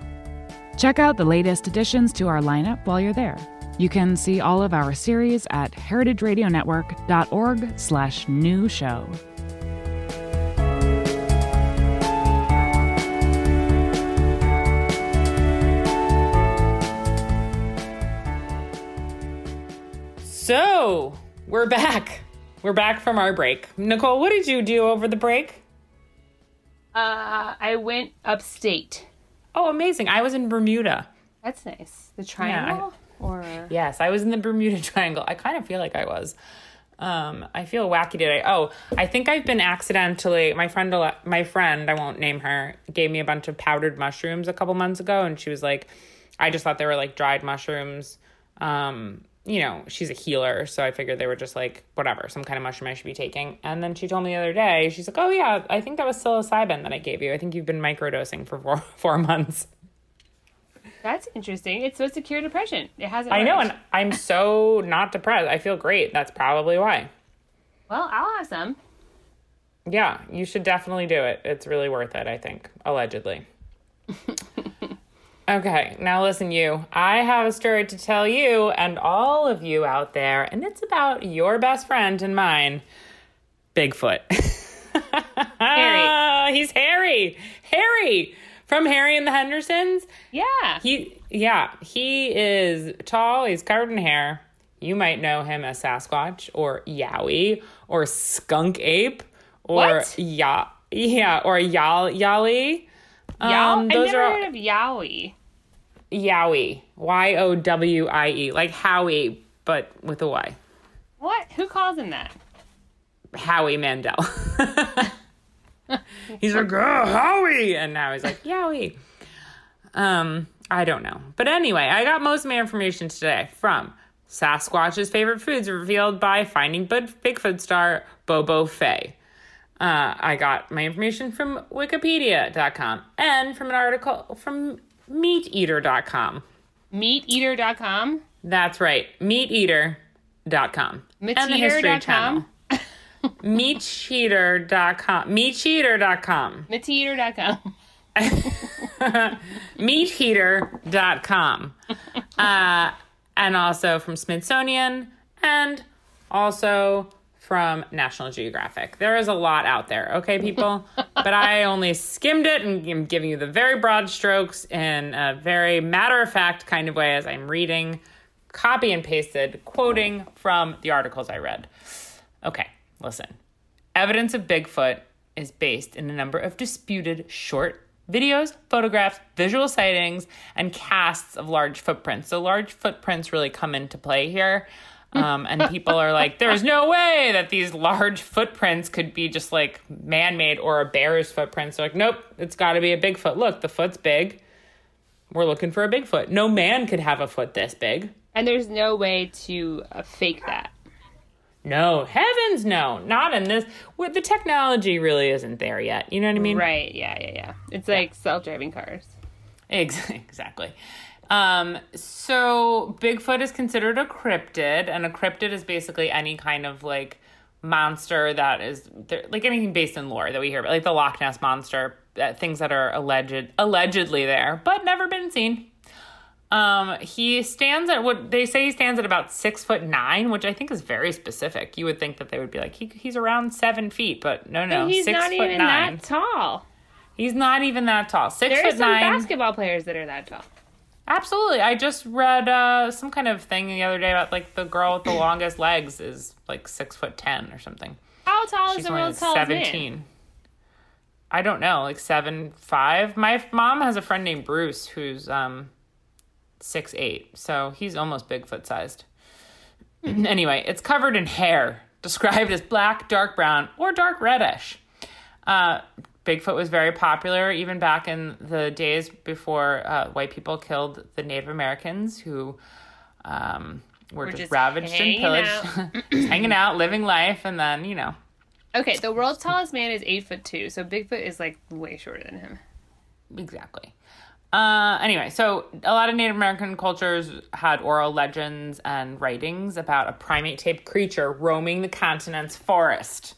Check out the latest additions to our lineup while you're there. You can see all of our series at heritageradionetwork.org/new show. So, we're back. We're back from our break. Nicole, what did you do over the break? Uh, I went upstate. Oh, amazing. I was in Bermuda. That's nice. The triangle? or Yes, I was in the Bermuda Triangle. I kind of feel like I was. Um, I feel wacky today. Oh, I think I've been accidentally. My friend, my friend, I won't name her, gave me a bunch of powdered mushrooms a couple months ago, and she was like, I just thought they were like dried mushrooms. Um, you know, she's a healer, so I figured they were just like whatever, some kind of mushroom I should be taking. And then she told me the other day, she's like, "Oh yeah, I think that was psilocybin that I gave you. I think you've been microdosing for four four months." that's interesting. It's supposed to cure depression. It hasn't. I know, and I'm so not depressed. I feel great. That's probably why. well, I'll have some. Yeah, you should definitely do it. It's really worth it, I think, allegedly. okay, now listen, you. I have a story to tell you and all of you out there, and it's about your best friend and mine, Bigfoot. Harry. He's Harry. Harry from Harry and the Hendersons. Yeah. He, yeah, he is tall. He's covered in hair. You might know him as Sasquatch or Yowie or Skunk Ape or What? Ya, yeah, or Yal Yali. Yow- Um, I've those never are heard of Yowie. Yowie, Y O W I E, like Howie, but with a Y. What? Who calls him that? Howie Mandel. he's like, oh, Howie, and now he's like, Yowie. Um, I don't know, but anyway, I got most of my information today from Sasquatch's favorite foods revealed by Finding Bigfoot star Bobo Fay. Uh, I got my information from Wikipedia.com and from an article from MeatEater.com. Meateater.com? That's right, MeatEater.com. And the History Channel. Meatcheater.com. Meatcheater.com. Meateater.com. Meatheater.com. Uh, and also from Smithsonian and also from National Geographic. There is a lot out there, okay, people? but I only skimmed it and I'm giving you the very broad strokes in a very matter of fact kind of way as I'm reading, copy and pasted, quoting from the articles I read. Okay, listen. Evidence of Bigfoot is based in a number of disputed short videos, photographs, visual sightings, and casts of large footprints. So, large footprints really come into play here. Um, and people are like, there's no way that these large footprints could be just like man made or a bear's footprints. So, like, nope, it's got to be a Bigfoot. Look, the foot's big. We're looking for a Bigfoot. No man could have a foot this big. And there's no way to uh, fake that. No, heavens no, not in this. The technology really isn't there yet. You know what I mean? Right. Yeah. Yeah. Yeah. It's like self driving cars. Ex- Exactly. Um, so Bigfoot is considered a cryptid, and a cryptid is basically any kind of like monster that is like anything based in lore that we hear about, like the Loch Ness monster, uh, things that are alleged allegedly there but never been seen. Um, he stands at what they say he stands at about six foot nine, which I think is very specific. You would think that they would be like he, he's around seven feet, but no, no, But he's six not foot even nine. that tall. He's not even that tall. Six There are foot some nine. basketball players that are that tall. Absolutely. I just read uh, some kind of thing the other day about like the girl with the longest legs is like six foot ten or something. How tall is She's the only like world's tallest man? seventeen. I don't know, like seven five. My mom has a friend named Bruce who's um six eight, so he's almost Bigfoot sized. anyway, it's covered in hair, described as black, dark brown, or dark reddish. Uh, Bigfoot was very popular even back in the days before uh, white people killed the Native Americans who um, were We're just, just ravaged and pillaged, hanging out, living life, and then you know Okay, the world's tallest man is eight foot two, so Bigfoot is like way shorter than him. Exactly. Uh, anyway, so a lot of Native American cultures had oral legends and writings about a primate type creature roaming the continent's forest.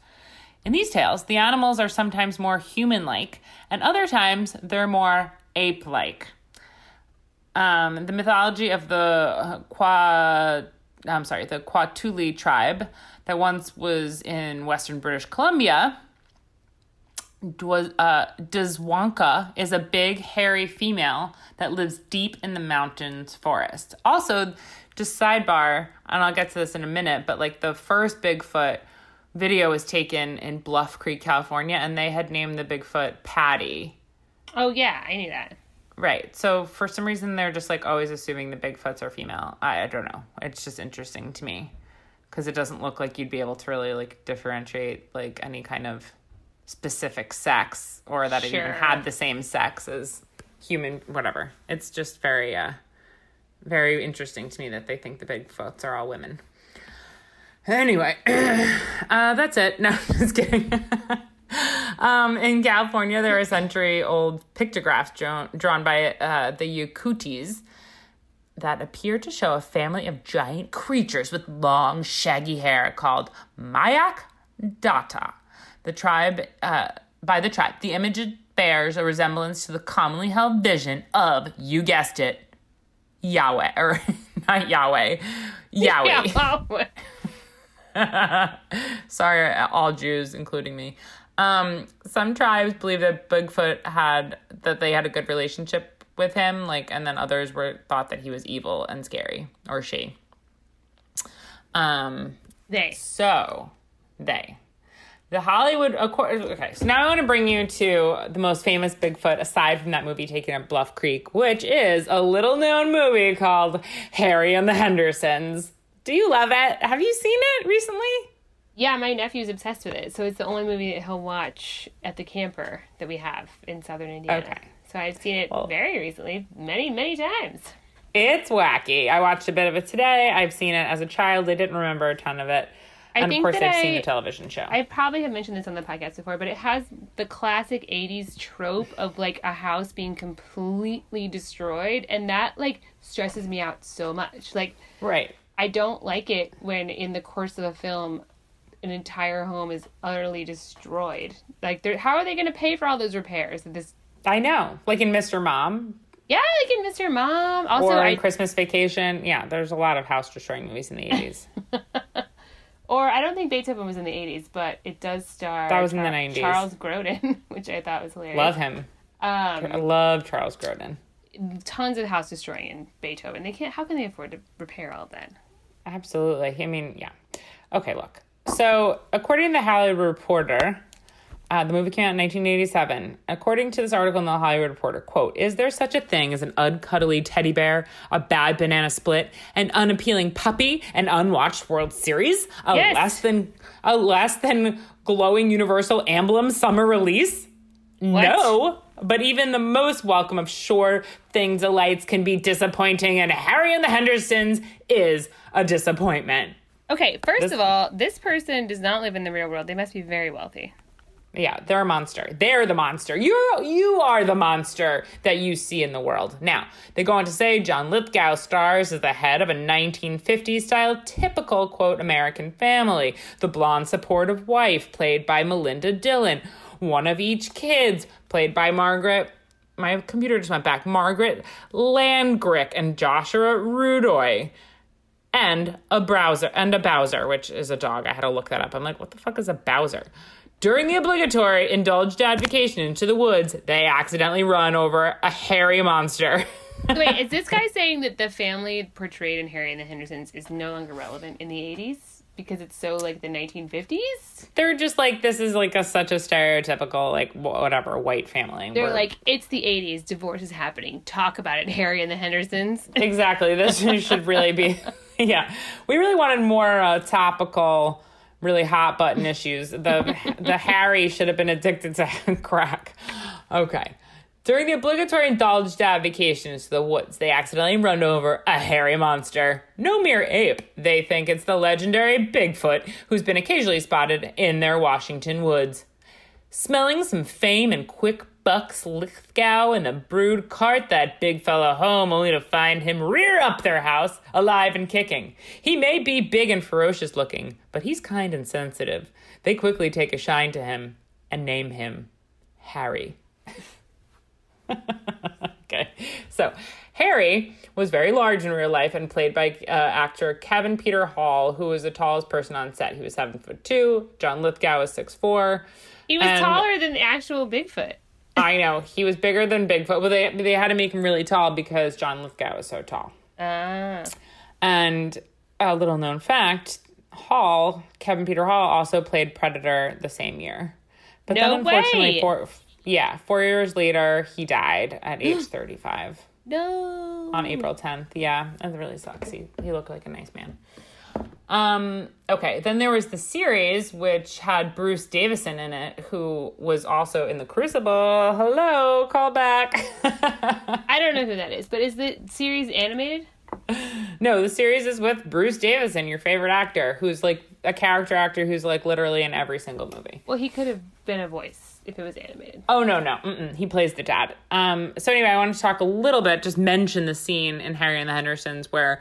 In these tales, the animals are sometimes more human like, and other times they're more ape like. Um, the mythology of the Qua, I'm sorry, the Quatuli tribe that once was in western British Columbia Dwa- uh, is a big, hairy female that lives deep in the mountains forest. Also, just sidebar, and I'll get to this in a minute, but like the first Bigfoot video was taken in Bluff Creek, California, and they had named the Bigfoot Patty. Oh yeah, I knew that. Right. So for some reason, they're just like always assuming the Bigfoots are female. I, I don't know. It's just interesting to me because it doesn't look like you'd be able to really like differentiate like any kind of specific sex or that it even had the same sex as human whatever it's just very uh very interesting to me that they think the bigfoots are all women anyway uh that's it no just kidding um in california there are century old pictographs drawn, drawn by uh the Yakutis that appear to show a family of giant creatures with long, shaggy hair called Mayak Data. The tribe, uh, by the tribe, the image bears a resemblance to the commonly held vision of, you guessed it, Yahweh, or not Yahweh, Yahweh. Sorry, all Jews, including me. Um, some tribes believe that Bigfoot had that they had a good relationship with him, like, and then others were thought that he was evil and scary, or she. Um, They. so they, the Hollywood. acco- Okay, so now I want to bring you to the most famous Bigfoot aside from that movie taken at Bluff Creek, which is a little known movie called Harry and the Hendersons. Do you love it? Have you seen it recently? Yeah, my nephew's obsessed with it. So it's the only movie that he'll watch at the camper that we have in southern Indiana. Okay. So I've seen it Well- very recently, many, many times. It's wacky. I watched a bit of it today. I've seen it as a child. I didn't remember a ton of it. I and of course, I've seen the television show. I probably have mentioned this on the podcast before, but it has the classic 80s trope of like a house being completely destroyed. And that like stresses me out so much. Like, right. I don't like it when in the course of a film, an entire home is utterly destroyed. Like, how are they going to pay for all those repairs? This, I know. Like in Mr. Mom yeah, like in Mr. Mom. Also, or I, Christmas Vacation. Yeah, there's a lot of house destroying movies in the 80s. or I don't think Beethoven was in the 80s, but it does star. That was in the Char- 90s. Charles Grodin, which I thought was hilarious. love him. I Um, love Charles Grodin. tons of house destroying in Beethoven. They can't. How can they afford to repair all of that? Absolutely. I mean, yeah. Okay, look. So, according to the Hollywood Reporter, uh, the movie came out in 1987. According to this article in the Hollywood Reporter, quote, is there such a thing as an uncuddly teddy bear, a bad banana split, an unappealing puppy, an unwatched World Series, a Yes. less than a less than glowing Universal emblem summer release? No. But even the most welcome of sure thing delights can be disappointing, and Harry and the Hendersons is a disappointment. Okay, first This- of all, this person does not live in the real world. They must be very wealthy. Yeah, they're a monster. They're the monster. You're you are the monster that you see in the world. Now, they go on to say John Lithgow stars as the head of a 1950s style typical quote American family. The blonde supportive wife played by Melinda Dillon, one of each kids played by Margaret my computer just went back. Margaret Langrick and Joshua Rudoy. And a browser and a Bowser, which is a dog. I had to look that up. I'm like, what the fuck is a Bowser? During the obligatory indulged dad vacation into the woods, they accidentally run over a hairy monster. Wait, is this guy saying that the family portrayed in Harry and the Hendersons is no longer relevant in the 80s because it's so like the 1950s? They're just like this is like a such a stereotypical like whatever white family. They're We're- like, it's the 80s, divorce is happening. Talk about it, Harry and the Hendersons. exactly. This should really be yeah. We really wanted more uh, topical, really hot button issues. The the Harry should have been addicted to crack. Okay. During the obligatory indulged vacations to the woods, they accidentally run over a hairy monster. No mere ape. They think it's the legendary Bigfoot, who's been occasionally spotted in their Washington woods. Smelling some fame and quick bucks Lithgow and the brood cart that big fellow home only to find him rear up their house, alive and kicking. He may be big and ferocious looking, but he's kind and sensitive. They quickly take a shine to him and name him Harry. okay, so Harry was very large in real life and played by uh, actor Kevin Peter Hall, who was the tallest person on set. He was seven foot two. John Lithgow was six four. He was And- taller than the actual Bigfoot. I know he was bigger than Bigfoot, but they they had to make him really tall because John Lithgow was so tall. Ah. And a little known fact: Hall, Kevin Peter Hall, also played Predator the same year. But No then, unfortunately, way. four yeah, four years later, he died at age thirty five No. on April tenth. Yeah, that really sucks. He he looked like a nice man. Um, okay, then there was the series which had Bruce Davison in it, who was also in the Crucible. Hello, callback. I don't know who that is, but is the series animated? no, the series is with Bruce Davison, your favorite actor, who's like a character actor who's like literally in every single movie. Well, he could have been a voice if it was animated. Oh no, no, Mm-mm. he plays the dad. Um, so anyway, I want to talk a little bit, just mention the scene in Harry and the Hendersons where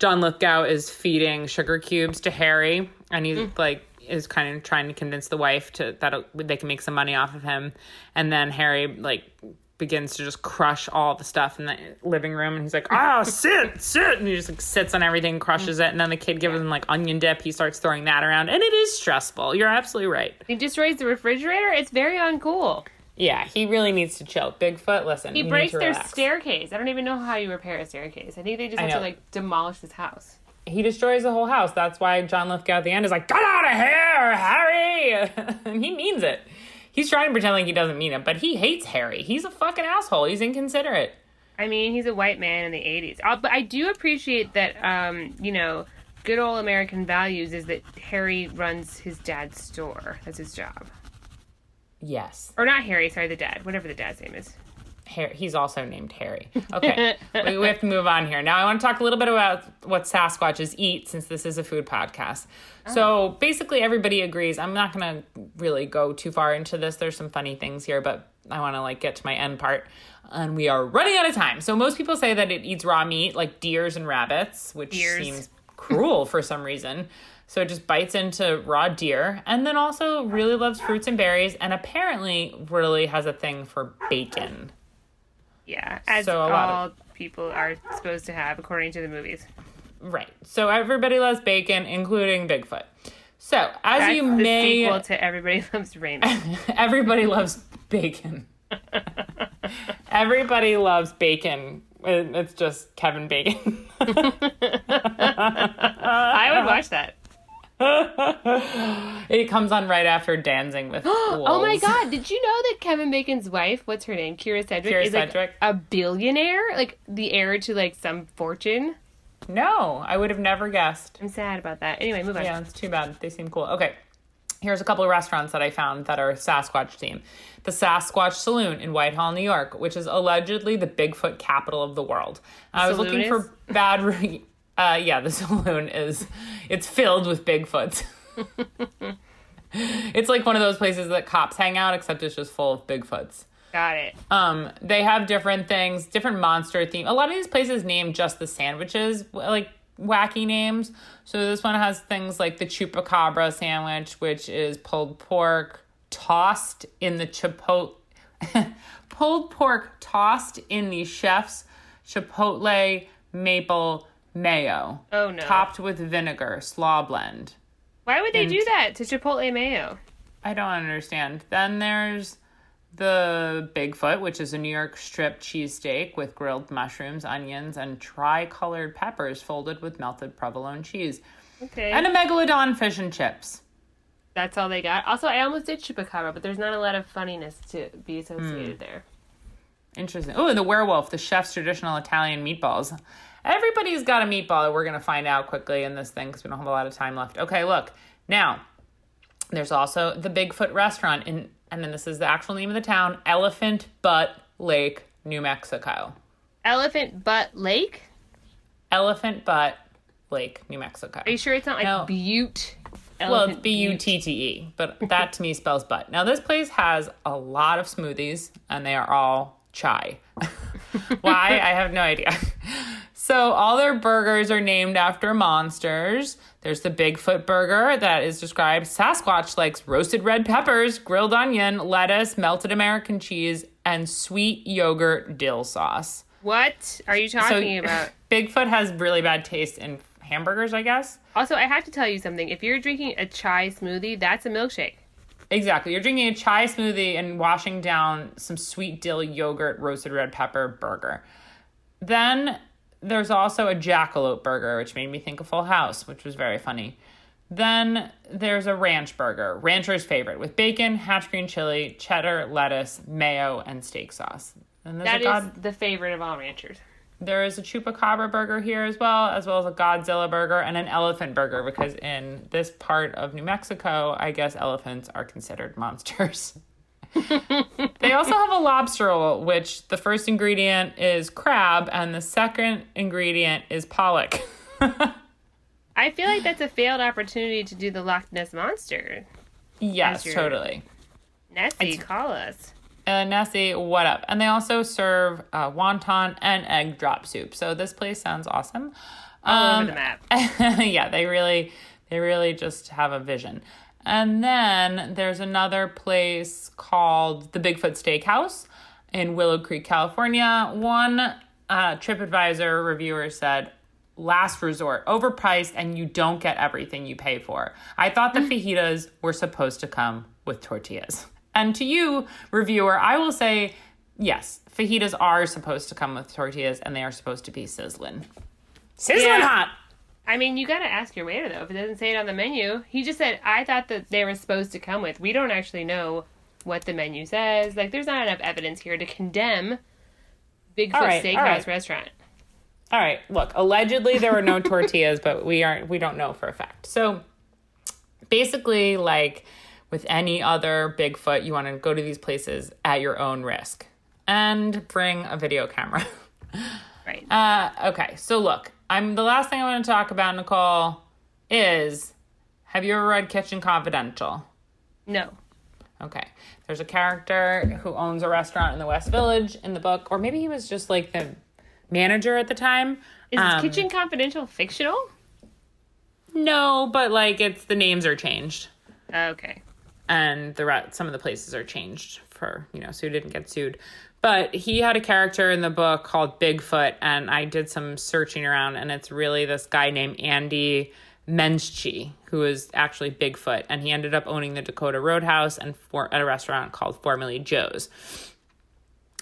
John Lithgow is feeding sugar cubes to Harry, and he's like is kind of trying to convince the wife to that they can make some money off of him, and then Harry like begins to just crush all the stuff in the living room, and he's like, "Ah, sit, sit," and he just like sits on everything, crushes it, and then the kid gives him like onion dip. He starts throwing that around, and it is stressful. You're absolutely right. He destroys the refrigerator. It's very uncool. Yeah, he really needs to chill. Bigfoot, listen. He breaks their staircase. I don't even know how you repair a staircase. I think they just have to like demolish this house. He destroys the whole house. That's why John Lithgow at the end is like, "Get out of here, Harry!" and he means it. He's trying to pretend like he doesn't mean it, but he hates Harry. He's a fucking asshole. He's inconsiderate. I mean, he's a white man in the 80s. Uh, but I do appreciate that, um, you know, good old American values is that Harry runs his dad's store. That's his job. Yes. Or not Harry, sorry, the dad. Whatever the dad's name is. Harry, he's also named Harry. Okay, we, we have to move on here. Now, I want to talk a little bit about what Sasquatches eat since this is a food podcast. So, uh-huh. basically, everybody agrees. I'm not going to really go too far into this. There's some funny things here, but I want to like get to my end part. And we are running out of time. So, most people say that it eats raw meat like deers and rabbits, which Deers. seems cruel for some reason. So it just bites into raw deer and then also really loves fruits and berries and apparently really has a thing for bacon. Yeah, as So all lot people are supposed to have according to the movies. Right. So everybody loves bacon, including Bigfoot. So as That's you the may, sequel to Everybody Loves Raymond. everybody loves bacon. everybody loves bacon. It's just Kevin Bacon. I would watch that. It comes on right after Dancing with Oh my god, did you know that Kevin Bacon's wife, what's her name? Kyra Sedgwick Kyra is like a billionaire, like the heir to like some fortune. No, I would have never guessed. I'm sad about that. Anyway, move on. Yeah, it's too bad. They seem cool. Okay. Here's a couple of restaurants that I found that are Sasquatch themed. The Sasquatch Saloon in Whitehall, New York, which is allegedly the Bigfoot capital of the world. I was saloon looking for bad. Re- uh, yeah, the saloon is. It's filled with Bigfoots. it's like one of those places that cops hang out, except it's just full of Bigfoots. Got it. Um, they have different things, different monster theme. A lot of these places name just the sandwiches, like wacky names. So this one has things like the chupacabra sandwich, which is pulled pork tossed in the chipotle, pulled pork tossed in the chef's chipotle maple mayo, Oh no. topped with vinegar, slaw blend. Why would they do that to Chipotle mayo? I don't understand. Then there's the Bigfoot, which is a New York strip cheesesteak with grilled mushrooms, onions, and tri-colored peppers folded with melted provolone cheese. Okay. And a megalodon fish and chips. That's all they got. Also, I almost did chupacabra, but there's not a lot of funniness to be associated hmm. there. Interesting. Oh, the werewolf, the chef's traditional Italian meatballs. Everybody's got a meatball that we're going to find out quickly in this thing because we don't have a lot of time left. Okay, look. Now, there's also the Bigfoot restaurant in and then this is the actual name of the town, Elephant Butt Lake, New Mexico. Elephant Butt Lake? Elephant Butt Lake, New Mexico. Are you sure it's not like No. Butte? Well, Elephant it's B U T T E, but that to me spells butt. Now, this place has a lot of smoothies, and they are all chai. Why? I have no idea. So, all their burgers are named after monsters. There's the Bigfoot burger that is described Sasquatch likes roasted red peppers, grilled onion, lettuce, melted American cheese, and sweet yogurt dill sauce. What are you talking about? Bigfoot has really bad taste in hamburgers, I guess. Also, I have to tell you something. If you're drinking a chai smoothie, that's a milkshake. Exactly. You're drinking a chai smoothie and washing down some sweet dill yogurt roasted red pepper burger. Then there's also a jackalope burger, which made me think of Full House, which was very funny. Then there's a ranch burger, rancher's favorite, with bacon, hatch green chili, cheddar, lettuce, mayo, and steak sauce. And That is god- the favorite of all ranchers. There is a chupacabra burger here as well, as well as a Godzilla burger and an elephant burger, because in this part of New Mexico, I guess elephants are considered monsters. they also have a lobster roll, which the first ingredient is crab and the second ingredient is pollock. I feel like that's a failed opportunity to do the Loch Ness Monster. yes, totally. Nessie, call us. Uh, Nessie, what up? And they also serve uh, wonton and egg drop soup. So this place sounds awesome. All Um, over the map. yeah, they really, they really just have a vision. And then there's another place called the Bigfoot Steakhouse in Willow Creek, California. One uh, TripAdvisor reviewer said, "Last resort, overpriced, and you don't get everything you pay for." I thought the fajitas were supposed to come with tortillas. And to you, reviewer, I will say, yes, fajitas are supposed to come with tortillas, and they are supposed to be sizzling, sizzling Yeah. hot. I mean, you gotta ask your waiter though. If it doesn't say it on the menu, he just said, "I thought that they were supposed to come with." We don't actually know what the menu says. Like, there's not enough evidence here to condemn Bigfoot right, Steakhouse right. restaurant. All right. Look, allegedly there were no tortillas, but we aren't. We don't know for a fact. So basically, like with any other Bigfoot, you want to go to these places at your own risk and bring a video camera. Right. Uh, okay. So look, I'm the last thing I want to talk about, Nicole, is have you ever read Kitchen Confidential? no. Okay. There's a character who owns a restaurant in the West Village in the book, or maybe he was just like the manager at the time. Is Um, Kitchen Confidential fictional? No, but like it's the names are changed. Okay. And the re- some of the places are changed for you know so he didn't get sued. But he had a character in the book called bigfoot and i did some searching around and it's really this guy named andy menschke who is actually bigfoot and he ended up owning the dakota roadhouse and for at a restaurant called formerly joe's.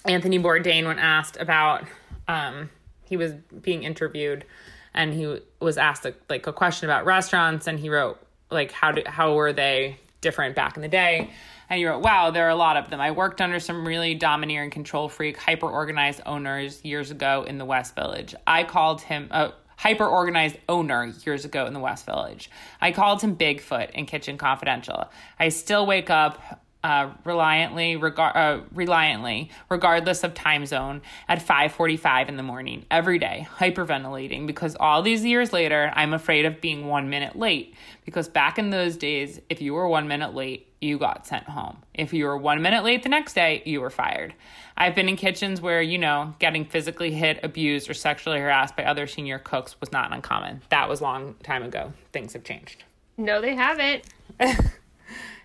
Anthony Bourdain, when asked about, um, he was being interviewed, and he was asked a, like a question about restaurants, and he wrote like how do, how were they different back in the day, and you wrote, "Wow, there are a lot of them. I worked under some really domineering, control freak, hyper organized owners years ago in the West Village. I called him uh, a hyper organized owner years ago in the West Village. I called him Bigfoot in Kitchen Confidential. I still wake up." Uh, reliantly, regar- uh, reliantly, regardless of time zone, at 5:45 in the morning every day, hyperventilating because all these years later, I'm afraid of being one minute late. Because back in those days, if you were one minute late, you got sent home. If you were one minute late the next day, you were fired. I've been in kitchens where, you know, getting physically hit, abused, or sexually harassed by other senior cooks was not uncommon. That was long time ago. Things have changed. No, they haven't.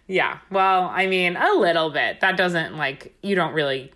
Yeah. Well, I mean, a little bit. That doesn't like you don't really.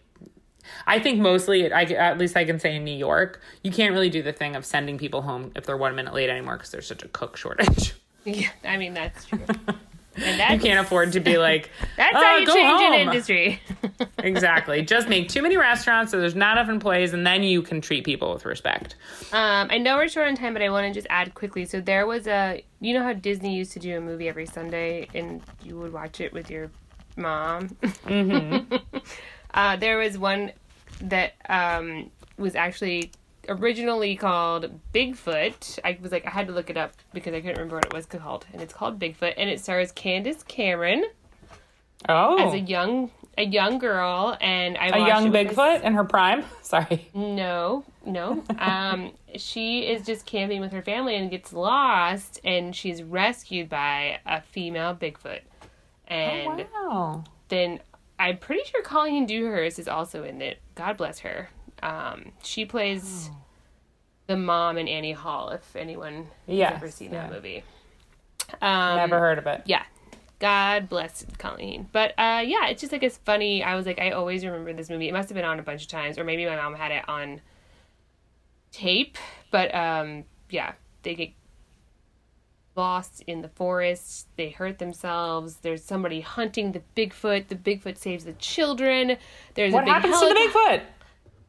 I think mostly, I at least I can say in New York, you can't really do the thing of sending people home if they're one minute late anymore because there's such a cook shortage. Yeah, I mean that's true. And that's you can't afford to be like, That's "Oh, how you change home." an industry. exactly. Just make too many restaurants so there's not enough employees, and then you can treat people with respect. Um, I know we're short on time, but I want to just add quickly. So there was a, you know how Disney used to do a movie every Sunday, and you would watch it with your mom. Mm-hmm. uh, there was one that um, was actually originally called Bigfoot. I was like, I had to look it up because I couldn't remember what it was called, and it's called Bigfoot, and it stars Candace Cameron Oh, as a young a young girl, and I a young with this- Bigfoot in her prime. Sorry. no, no. Um, she is just camping with her family and gets lost, and she's rescued by a female Bigfoot. And wow. then I'm pretty sure Colleen Dewhurst is also in it. God bless her. Um, she plays the mom in Annie Hall. If anyone Yes, has ever seen that yeah. movie, um, Never heard of it. yeah. God bless Colleen. But uh yeah, it's just like it's funny. I was like, I always remember this movie. It must have been on a bunch of times, or maybe my mom had it on tape. But um yeah, they get lost in the forest, they hurt themselves, there's somebody hunting the Bigfoot, the Bigfoot saves the children. There's What a big happens to the Bigfoot?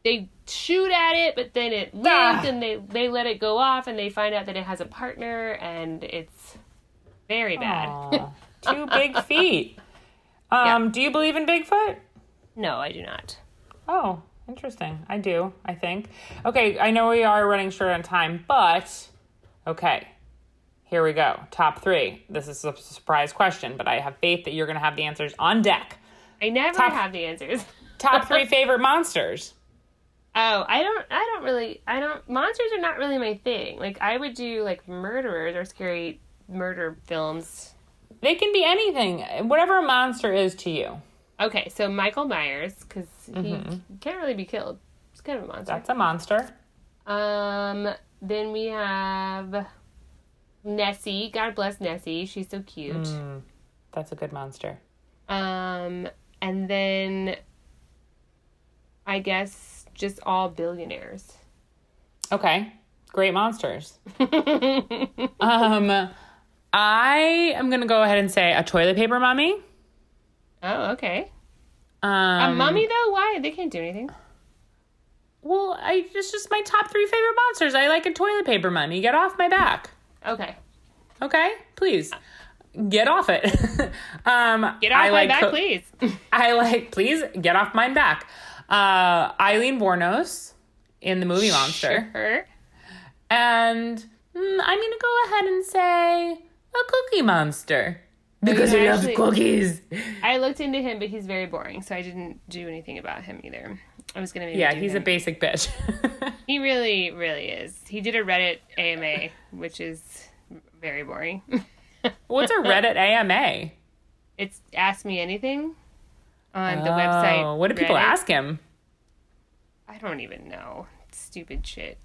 They shoot at it, but then it lived Ah. and they they let it go off and they find out that it has a partner and it's very bad. Two big feet. Um, do you believe in Bigfoot? No, I do not. Oh, interesting. I do, I think. Okay, I know we are running short on time, but okay. Here we go. Top three. This is a surprise question, but I have faith that you're going to have the answers on deck. I never Top- have the answers. Top three favorite monsters. Oh, I don't I don't really I don't monsters are not really my thing. Like I would do like murderers or scary murder films. They can be anything, whatever a monster is to you. Okay, so Michael Myers cuz he can't really be killed. It's kind of a monster. That's a monster. Um then we have Nessie. God bless Nessie. She's so cute. That's a good monster. Um and then I guess just all billionaires. Okay. Great monsters. um, I am going to go ahead and say a toilet paper mummy. Oh, okay. Um, A mummy though? Why? They can't do anything. Well, I it's just my top three favorite monsters. I like a toilet paper mummy. Get off my back. Okay. Okay, please get off it. um, Get off I my like back, co- please. I like. Please get off my back. Uh, Aileen Wuornos in the movie Monster. Sure. And mm, I'm going to go ahead and say a cookie monster. Because you he loves cookies. I looked into him, but he's very boring, so I didn't do anything about him either. I was gonna maybe Yeah, he's a basic bitch. He really, really is. He did a Reddit AMA, which is very boring. What's a Reddit AMA? it's Ask Me Anything on the Oh, website. What do people Reddit. ask him? I don't even know. Stupid shit.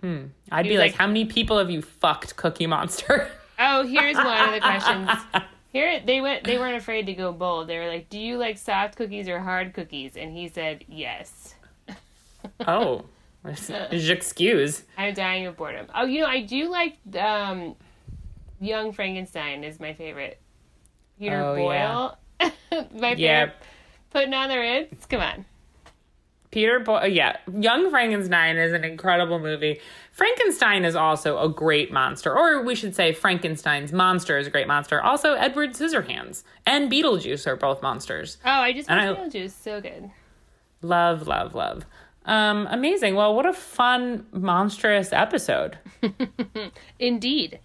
Hmm. I'd He be like, like- how many people have you fucked, Cookie Monster? Oh, here's one of the questions. Here they went. They weren't afraid to go bold. They were like, "Do you like soft cookies or hard cookies?" And he said, "Yes." oh, excuse. I'm dying of boredom. Oh, you know, I do like um, Young Frankenstein is my favorite. Peter Oh, Boyle, my favorite. Yeah. Putting on the Ritz. Come on. Peter Boyle, yeah, Young Frankenstein is an incredible movie. Frankenstein is also a great monster, or we should say Frankenstein's monster is a great monster. Also, Edward Scissorhands and Beetlejuice are both monsters. Oh, I just watched Beetlejuice. So good. Love, love, love. Um, amazing. Well, what a fun, monstrous episode. Indeed.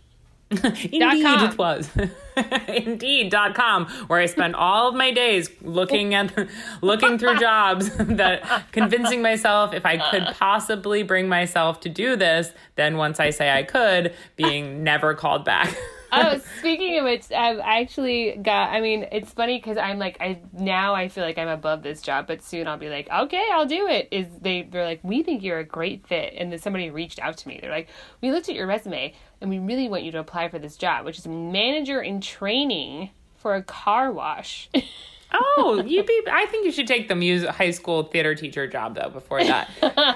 Indeed, it was. Indeed.com, where I spent all of my days looking at, looking through jobs that convincing myself if I could possibly bring myself to do this, then once I say I could, being never called back. oh, speaking of which, um, I've actually got. I mean, it's funny because I'm like, I now I feel like I'm above this job, but soon I'll be like, okay, I'll do it. Is they they're like, we think you're a great fit, and then somebody reached out to me. They're like, we looked at your resume, and we really want you to apply for this job, which is manager in training for a car wash. Oh, you be. I think you should take the music high school theater teacher job though before that.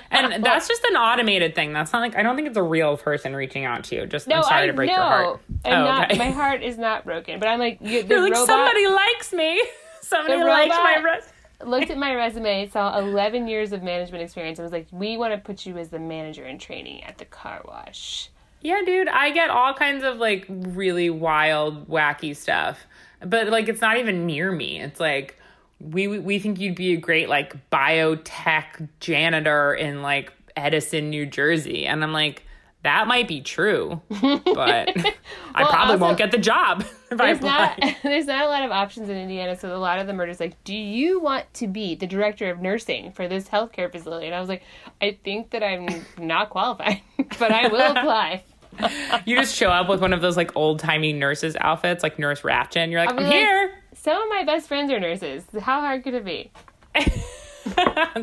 And that's just an automated thing. That's not like I don't think it's a real person reaching out to you. Just no, I'm sorry I to break know. your heart. I'm oh, not. okay. My heart is not broken, but I'm like, you, the like robot. somebody likes me. Somebody likes my res- looked at my resume, saw 11 years of management experience, and was like, "We want to put you as the manager in training at the car wash." Yeah, dude, I get all kinds of like really wild, wacky stuff. But like it's not even near me. It's like we we think you'd be a great like biotech janitor in like Edison, New Jersey. And I'm like that might be true, but I probably also- won't get the job if I There's apply. not there's not a lot of options in Indiana, so a lot of them are just like, "Do you want to be the director of nursing for this healthcare facility?" And I was like, "I think that I'm not qualified, but I will apply." You just show up with one of those like old timey nurses outfits, like Nurse Ratched, and you're like, I'm like- here. Some of my best friends are nurses. How hard could it be?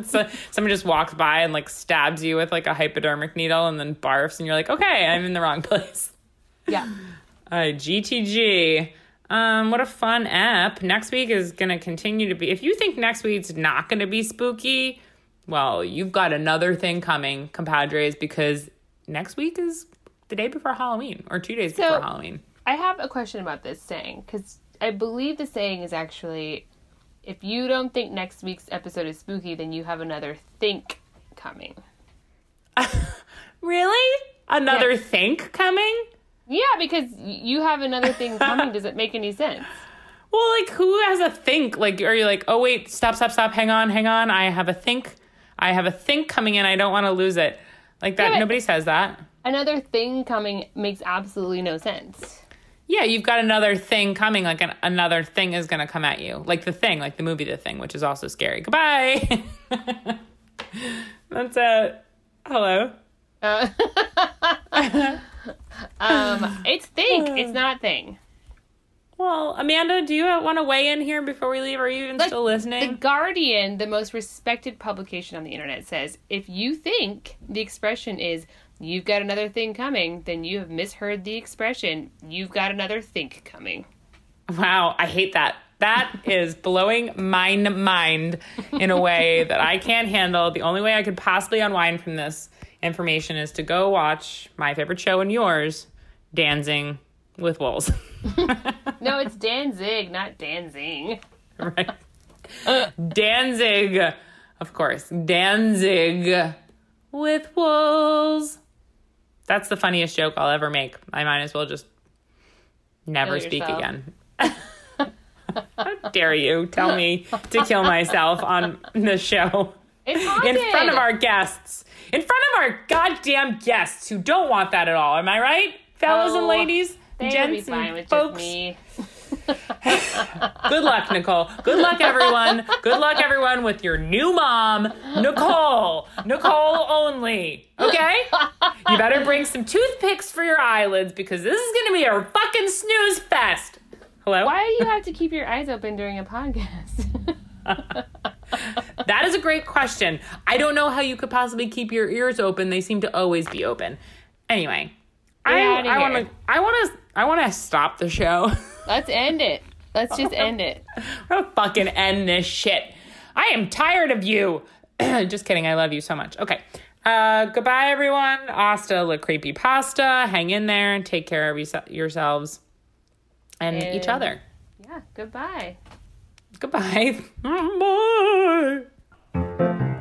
so someone just walks by and like stabs you with like a hypodermic needle and then barfs and you're like okay i'm in the wrong place Yeah. all right gtg um what a fun app next week is gonna continue to be if you think next week's not gonna be spooky well you've got another thing coming compadres because next week is the day before halloween or two days So- before halloween I have a question about this saying because I believe the saying is actually if you don't think next week's episode is spooky, then you have another think coming. really another Yeah. think coming Yeah, because you have another thing coming. Does it make any sense? Well, like who has a think? Like, are you like, oh wait, stop, stop, stop, hang on, hang on. I have a think. I have a think coming in. I don't want to lose it. Like that. Yeah, nobody says that. Another thing coming makes absolutely no sense. Yeah, you've got another thing coming. Like an, another thing is gonna come at you. Like the thing, like the movie The Thing, which is also scary. Goodbye. That's it. Hello. Um, it's think. It's not thing. Well, Amanda, do you want to weigh in here before we leave? Are you even Like, still listening? The? Guardian, the most respected publication on the internet, says if you think the expression is "you've got another thing coming," then you have misheard the expression "you've got another think coming." Wow, I hate that. That is blowing my mind in a way that I can't handle. The only way I could possibly unwind from this information is to go watch my favorite show and yours, Dancing with Wolves. No, it's Danzig, not Danzing. right? Danzig, of course. Danzig with Wolves. That's the funniest joke I'll ever make. I might as well just never Kill speak yourself. again. How dare you tell me to kill myself on the show in front of our guests? in front of our goddamn guests who don't want that at all. Am I right, fellas and Oh, ladies, They would gents be fine and with folks? just me. Good luck, Nicole. Good luck, everyone. Good luck, everyone, with your new mom, Nicole. Nicole only. Okay? You better bring some toothpicks for your eyelids because this is going to be a fucking snooze fest. Hello? Why do you have to keep your eyes open during a podcast? That is a great question. I don't know how you could possibly keep your ears open. They seem to always be open. Anyway, I, I want to. I want to. I want to stop the show. Let's end it. Let's just end it. I'm gonna fucking end this shit. I am tired of you. Just kidding. I love you so much. Okay. Uh, goodbye, everyone. Hasta la creepy pasta. Hang in there and take care of yourse- yourselves and each other. Yeah, goodbye. Goodbye. Bye.